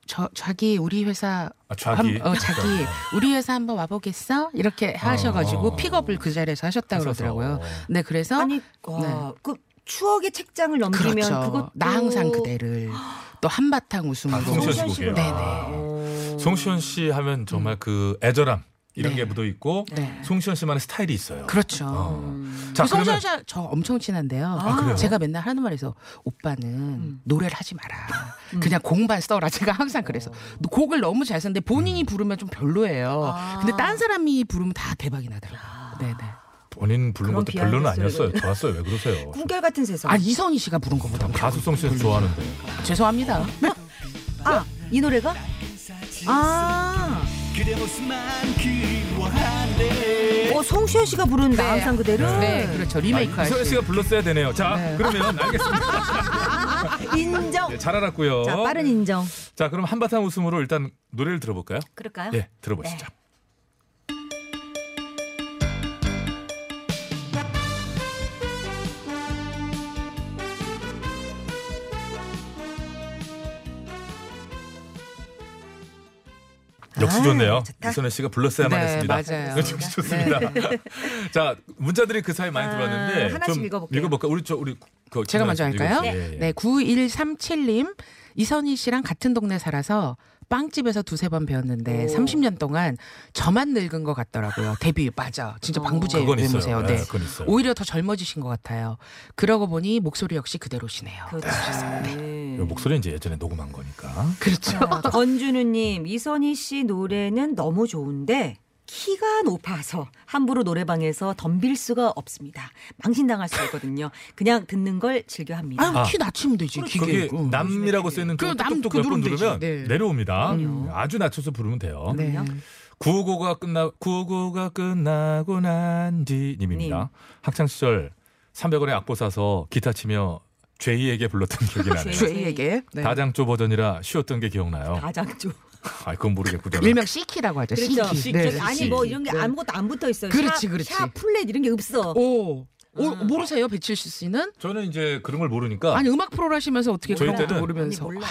S9: 저 자기 우리 회사
S1: 아, 자기.
S9: 한- 어, 자기 우리 회사 한번 와보겠어 이렇게 하셔가지고
S1: 어.
S9: 픽업을 그 자리에서 하셨다 고. 그러더라고요. 네 그래서
S2: 아니, 와, 그 추억의 책장을 넘기면
S9: 그렇죠.
S2: 그것도
S9: 나 항상 그대를 또 한바탕 웃음으로.
S1: 아, 송시현 씨.
S2: 씨로.
S9: 네네.
S2: 어.
S1: 송시현 씨 하면 정말 그 애절함 이런
S9: 네.
S1: 게 묻어 있고
S9: 네.
S1: 송시현 씨만의 스타일이 있어요.
S9: 그렇죠.
S1: 어. 자,
S9: 그 송시현
S1: 그러면
S9: 씨저 엄청 친한데요.
S1: 아, 그래요?
S9: 제가 맨날 하는 말에서 오빠는 노래를 하지 마라. 그냥 곡만 써라. 제가 항상 그래서 곡을 너무 잘 쓰는데 본인이 부르면 좀 별로예요.
S2: 아.
S9: 근데 딴 사람이 부르면 다 대박이 나더라고요. 네네.
S1: 본인 부른
S2: 그런
S1: 것도 별로는
S2: behind
S1: 아니었어요.
S2: story를.
S1: 좋았어요. 왜 그러세요?
S2: 꿈결 같은 세상.
S9: 아 이선희 씨가 부른 것보다
S1: 가수 송시현 좋아하는데.
S9: 죄송합니다.
S2: 아, 이 노래가? 아,
S6: 그대 모습만 그리워하네
S2: 어, 송시현 씨가 부른 나 항상 그대로.
S9: 네, 그렇죠. 리메이크
S1: 아, 이선희
S9: 하신.
S1: 씨가 불렀어야 되네요. 자,
S9: 네.
S1: 그러면 알겠습니다. [laughs]
S2: 인정.
S1: 네, 잘 알았고요.
S2: 자, 빠른 인정.
S1: 자, 그럼 한바탕 웃음으로 일단 노래를 들어볼까요?
S2: 그럴까요?
S1: 예, 들어보시죠. 역시
S2: 아,
S1: 좋네요.
S2: 좋다.
S1: 이선혜 씨가 불렀어야만
S9: 네,
S1: 했습니다.
S9: 맞아요.
S1: 역시 좋습니다. [laughs] 자, 문자들이 그 사이 많이
S2: 아,
S1: 들어왔는데
S2: 하나씩
S1: 좀
S2: 읽어볼게요.
S1: 읽어볼까? 우리 저 우리 그
S9: 제가 먼저 할까요?
S1: 예, 예.
S9: 네, 9137님. 이선희 씨랑 같은 동네 살아서 빵집에서 두세 번 배웠는데 30년 동안 저만 늙은 것 같더라고요. 데뷔 맞아. 진짜 방부제. 외모세요.
S1: 네,
S9: 네. 오히려 더 젊어지신 것 같아요. 그러고 보니 목소리 역시 그대로시네요.
S2: 그렇죠. 네.
S1: 이 목소리는 이제 예전에 녹음한 거니까.
S9: 그렇죠. [laughs]
S2: 자, 권준우님, 이선희 씨 노래는 너무 좋은데 키가 높아서 함부로 노래방에서 덤빌 수가 없습니다. 망신당할 수 있거든요. 그냥 듣는 걸 즐겨 합니다.
S9: 아, 키 낮추면 되지.
S1: 거기
S9: 기계. 응.
S1: 남이라고 쓰는 그그
S9: 남,
S1: 뚝뚝
S9: 그
S1: 몇번
S9: 누르면
S1: 누르면
S9: 되지. 네.
S1: 내려옵니다.
S9: 그럼요.
S1: 아주 낮춰서 부르면 돼요.
S9: 네.
S1: 955가 끝나 955가 끝나고 난 뒤 님입니다.
S2: 님.
S1: 학창 시절 300원에 악보 사서 기타 치며 죄이에게 불렀던 기억이 [laughs] 나네요.
S9: 죄에게. 네.
S1: 다장조 버전이라 쉬었던 게 기억나요.
S2: 다장조.
S1: 아, 그건 모르겠고 저는.
S9: 일명 C키라고 하죠.
S2: 그렇죠.
S9: C키. 네.
S2: 아니 뭐 이런 게
S9: 네.
S2: 아무것도 안 붙어 있어요.
S9: 그렇지,
S2: 샵,
S9: 그렇지.
S2: 샵, 플랫 이런 게 없어.
S9: 오. 오, 모르세요, 배칠수 씨는?
S1: 저는 이제 그런 걸 모르니까
S9: 아니 음악 프로를 하시면서 어떻게
S1: 저희 때는
S9: 모르면서
S2: 아니, 몰라.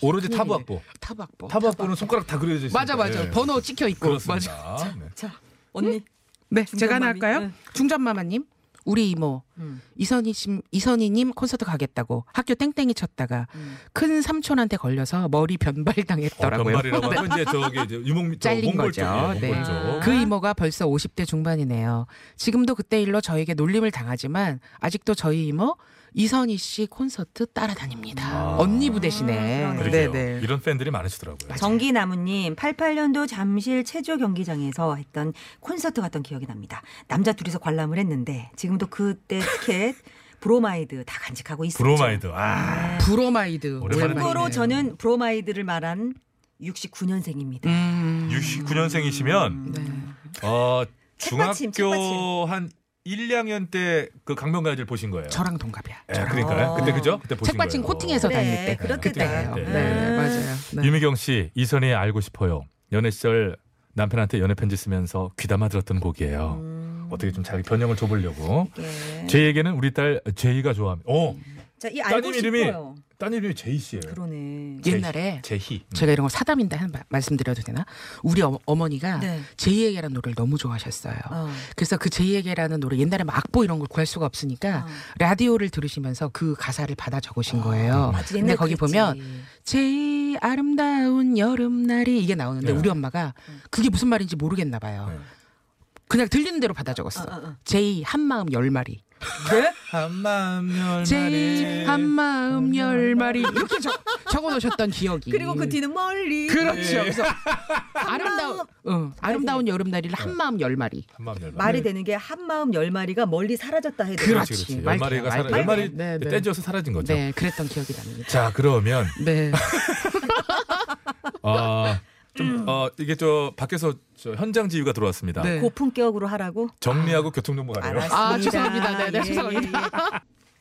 S1: 오로지
S9: 큰일이네.
S1: 타부 악보.
S9: 타부 악보.
S1: 타부 악보는 손가락 다 그려져 있어요.
S9: 맞아 맞아. 번호 찍혀 있고. 맞아.
S1: 그렇습니다. 네.
S2: 자, 언니.
S9: 네, 제가 하나. 할까요?
S2: 네.
S9: 중전마마님. 우리 이모
S2: 음.
S9: 이선희 씨, 이선희님 콘서트 가겠다고 학교 땡땡이 쳤다가
S2: 음.
S9: 큰 삼촌한테 걸려서 머리 변발
S1: 어,
S9: 당했더라고요.
S1: 변발이라고 하면 이제 저기 이제 유목 저
S9: 잘린 거죠.
S1: 쪽이에요.
S9: 네.
S1: 쪽.
S9: 그 이모가 벌써 50대 중반이네요. 지금도 그때 일로 저에게 놀림을 당하지만 아직도 저희 이모 이선희 씨 콘서트 따라다닙니다.
S1: 아.
S9: 언니 부대시네.
S1: 그러게요.
S9: 네네.
S1: 이런 팬들이 많으시더라고요.
S2: 정기나무님 88년도 잠실 체조 경기장에서 했던 콘서트 갔던 기억이 납니다. 남자 둘이서 관람을 했는데 지금도 그때 티켓 [laughs] 브로마이드 다 간직하고 있어요.
S1: 브로마이드. 아.
S9: 브로마이드.
S1: 오랜만에
S2: 참고로. 저는 브로마이드를 말한 69년생입니다.
S9: 음.
S1: 69년생이시면
S9: 네.
S1: 어
S2: 책받침,
S1: 중학교 한 1, 2학년 때 그 강변가요제를 보신 거예요.
S9: 저랑 동갑이야.
S1: 예, 그러니까요. 그때 그죠? 그때 보신
S9: 책받침
S1: 거예요.
S9: 코팅해서
S2: 그래,
S9: 다닐 때. 그때예요.
S1: 때다.
S9: 네, 네,
S2: 음.
S9: 맞아요. 네.
S1: 유미경 씨, 이선희 알고 싶어요. 연애 시절 남편한테 연애 편지 쓰면서 귀담아 들었던 곡이에요.
S2: 음.
S1: 어떻게 좀 자기 변형을 줘보려고.
S2: 예.
S1: 제이에게는 우리 딸 제이가 좋아합니다. 오,
S2: 자, 이 알고
S1: 따님 이름이
S2: 싶어요.
S1: 딸 이름이 제이 씨예요.
S2: 그러네.
S9: 옛날에
S1: 제희. 음.
S9: 제가 이런 거 사담인데 한 마- 말씀드려도 되나? 우리 어, 머니가
S2: 네.
S9: J에게라는 노래를 너무 좋아하셨어요.
S2: 어.
S9: 그래서 그 J에게라는 노래 옛날에 막 악보 이런 걸 구할 수가 없으니까
S2: 어.
S9: 라디오를 들으시면서 그 가사를 받아 적으신 거예요.
S2: 맞아,
S9: 근데 거기
S2: 그랬지.
S9: 보면 J 아름다운 여름날이 이게 나오는데
S1: 네.
S9: 우리 엄마가 그게 무슨 말인지 모르겠나 봐요.
S1: 네.
S9: 그냥 들리는 대로 받아 적었어.
S2: 어, 어, 어.
S9: 제이 한 마음 열 마리.
S1: 한마음 열
S9: 제이 한마음 열 마리 이렇게 적, 적어 놓으셨던 기억이.
S2: 그리고 그 뒤는 멀리.
S9: 그렇죠. 그래서 아름다운 어, 아름다운 여름날이를 한마음 열 마리.
S1: 한마음 열
S2: 말이 되는 게 한마음 열 마리가 멀리 사라졌다 해도
S9: 그렇지.
S1: 그렇지, 열 마리가 사라,
S9: 말
S1: 열 마리.
S9: 네, 네.
S1: 떼져서 사라진 거죠.
S9: 네, 그랬던 기억이 납니다.
S1: 자 그러면
S9: 네. [laughs]
S1: 아, 좀 어, 이게 저 밖에서 저 현장 지휘가 들어왔습니다.
S9: 네.
S2: 고품격으로 하라고.
S1: 정리하고 교통정보가 돼요.
S2: 알았습니다.
S9: 아, 죄송합니다. 네, 네,
S2: 예,
S9: 죄송합니다.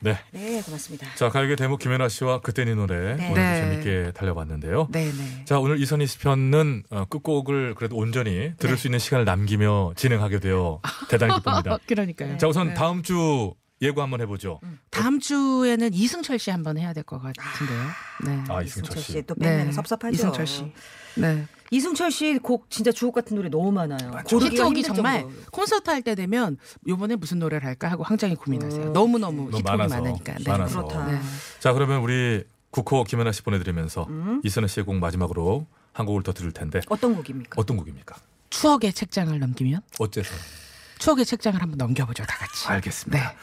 S1: 네.
S2: 예, 예. 네, 고맙습니다.
S1: 자 가요계 대목 김연아 씨와 그땐 이 노래
S2: 네.
S1: 오늘
S9: 네.
S1: 재밌게 달려봤는데요.
S9: 네, 네.
S1: 자 오늘 이선희 씨 편은 어, 끝곡을 그래도 온전히 들을
S9: 네.
S1: 수 있는 시간을 남기며 진행하게 되어 [laughs] 대단히 기쁩니다. [laughs]
S9: 그러니까요.
S1: 자 우선
S9: 네.
S1: 다음 주 예고 한번 해보죠.
S9: 다음 주에는 이승철 씨 한번 해야 될 것 같은데요. 네.
S1: 아 이승철
S2: 이승철
S1: 씨.
S2: 씨또 빼면
S9: 네.
S2: 섭섭하죠.
S9: 이승철 씨. 네.
S2: 이승철 씨 곡 진짜 주옥 같은 노래 너무 많아요. 힘들
S9: 정말
S2: 정도로.
S9: 콘서트 할 때 되면 요번에 무슨 노래를 할까 하고 굉장히 고민하세요.
S2: 음.
S9: 너무 너무 히트곡이
S1: 많아서,
S9: 많으니까. 네.
S1: 많아서.
S2: 그렇다.
S9: 네.
S1: 자 그러면 우리 국호 김연아 씨 보내드리면서
S2: 음.
S1: 이선희 씨의 곡 마지막으로 한 곡을 더 들을 텐데
S2: 어떤 곡입니까?
S1: 어떤 곡입니까?
S9: 추억의 책장을 넘기면
S1: 어째서?
S9: 추억의 책장을 한번 넘겨보죠, 다 같이.
S1: 알겠습니다.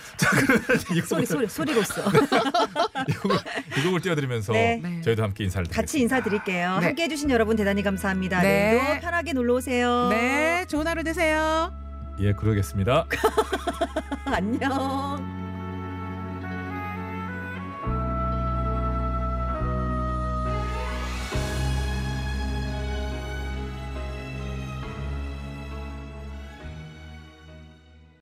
S9: 네. [laughs]
S1: 이
S2: 소리 소리 소리로써 [laughs]
S1: 이 곡을, 이 곡을 띄워드리면서
S2: 네.
S9: 네.
S1: 저희도 함께 인사를 드리겠습니다.
S2: 같이 인사드릴게요.
S9: 네.
S2: 함께 해주신 여러분 대단히 감사합니다.
S9: 네.
S2: 내일도 편하게 놀러 오세요.
S9: 네, 좋은 하루 되세요.
S1: 예, 그러겠습니다. [laughs]
S2: 안녕.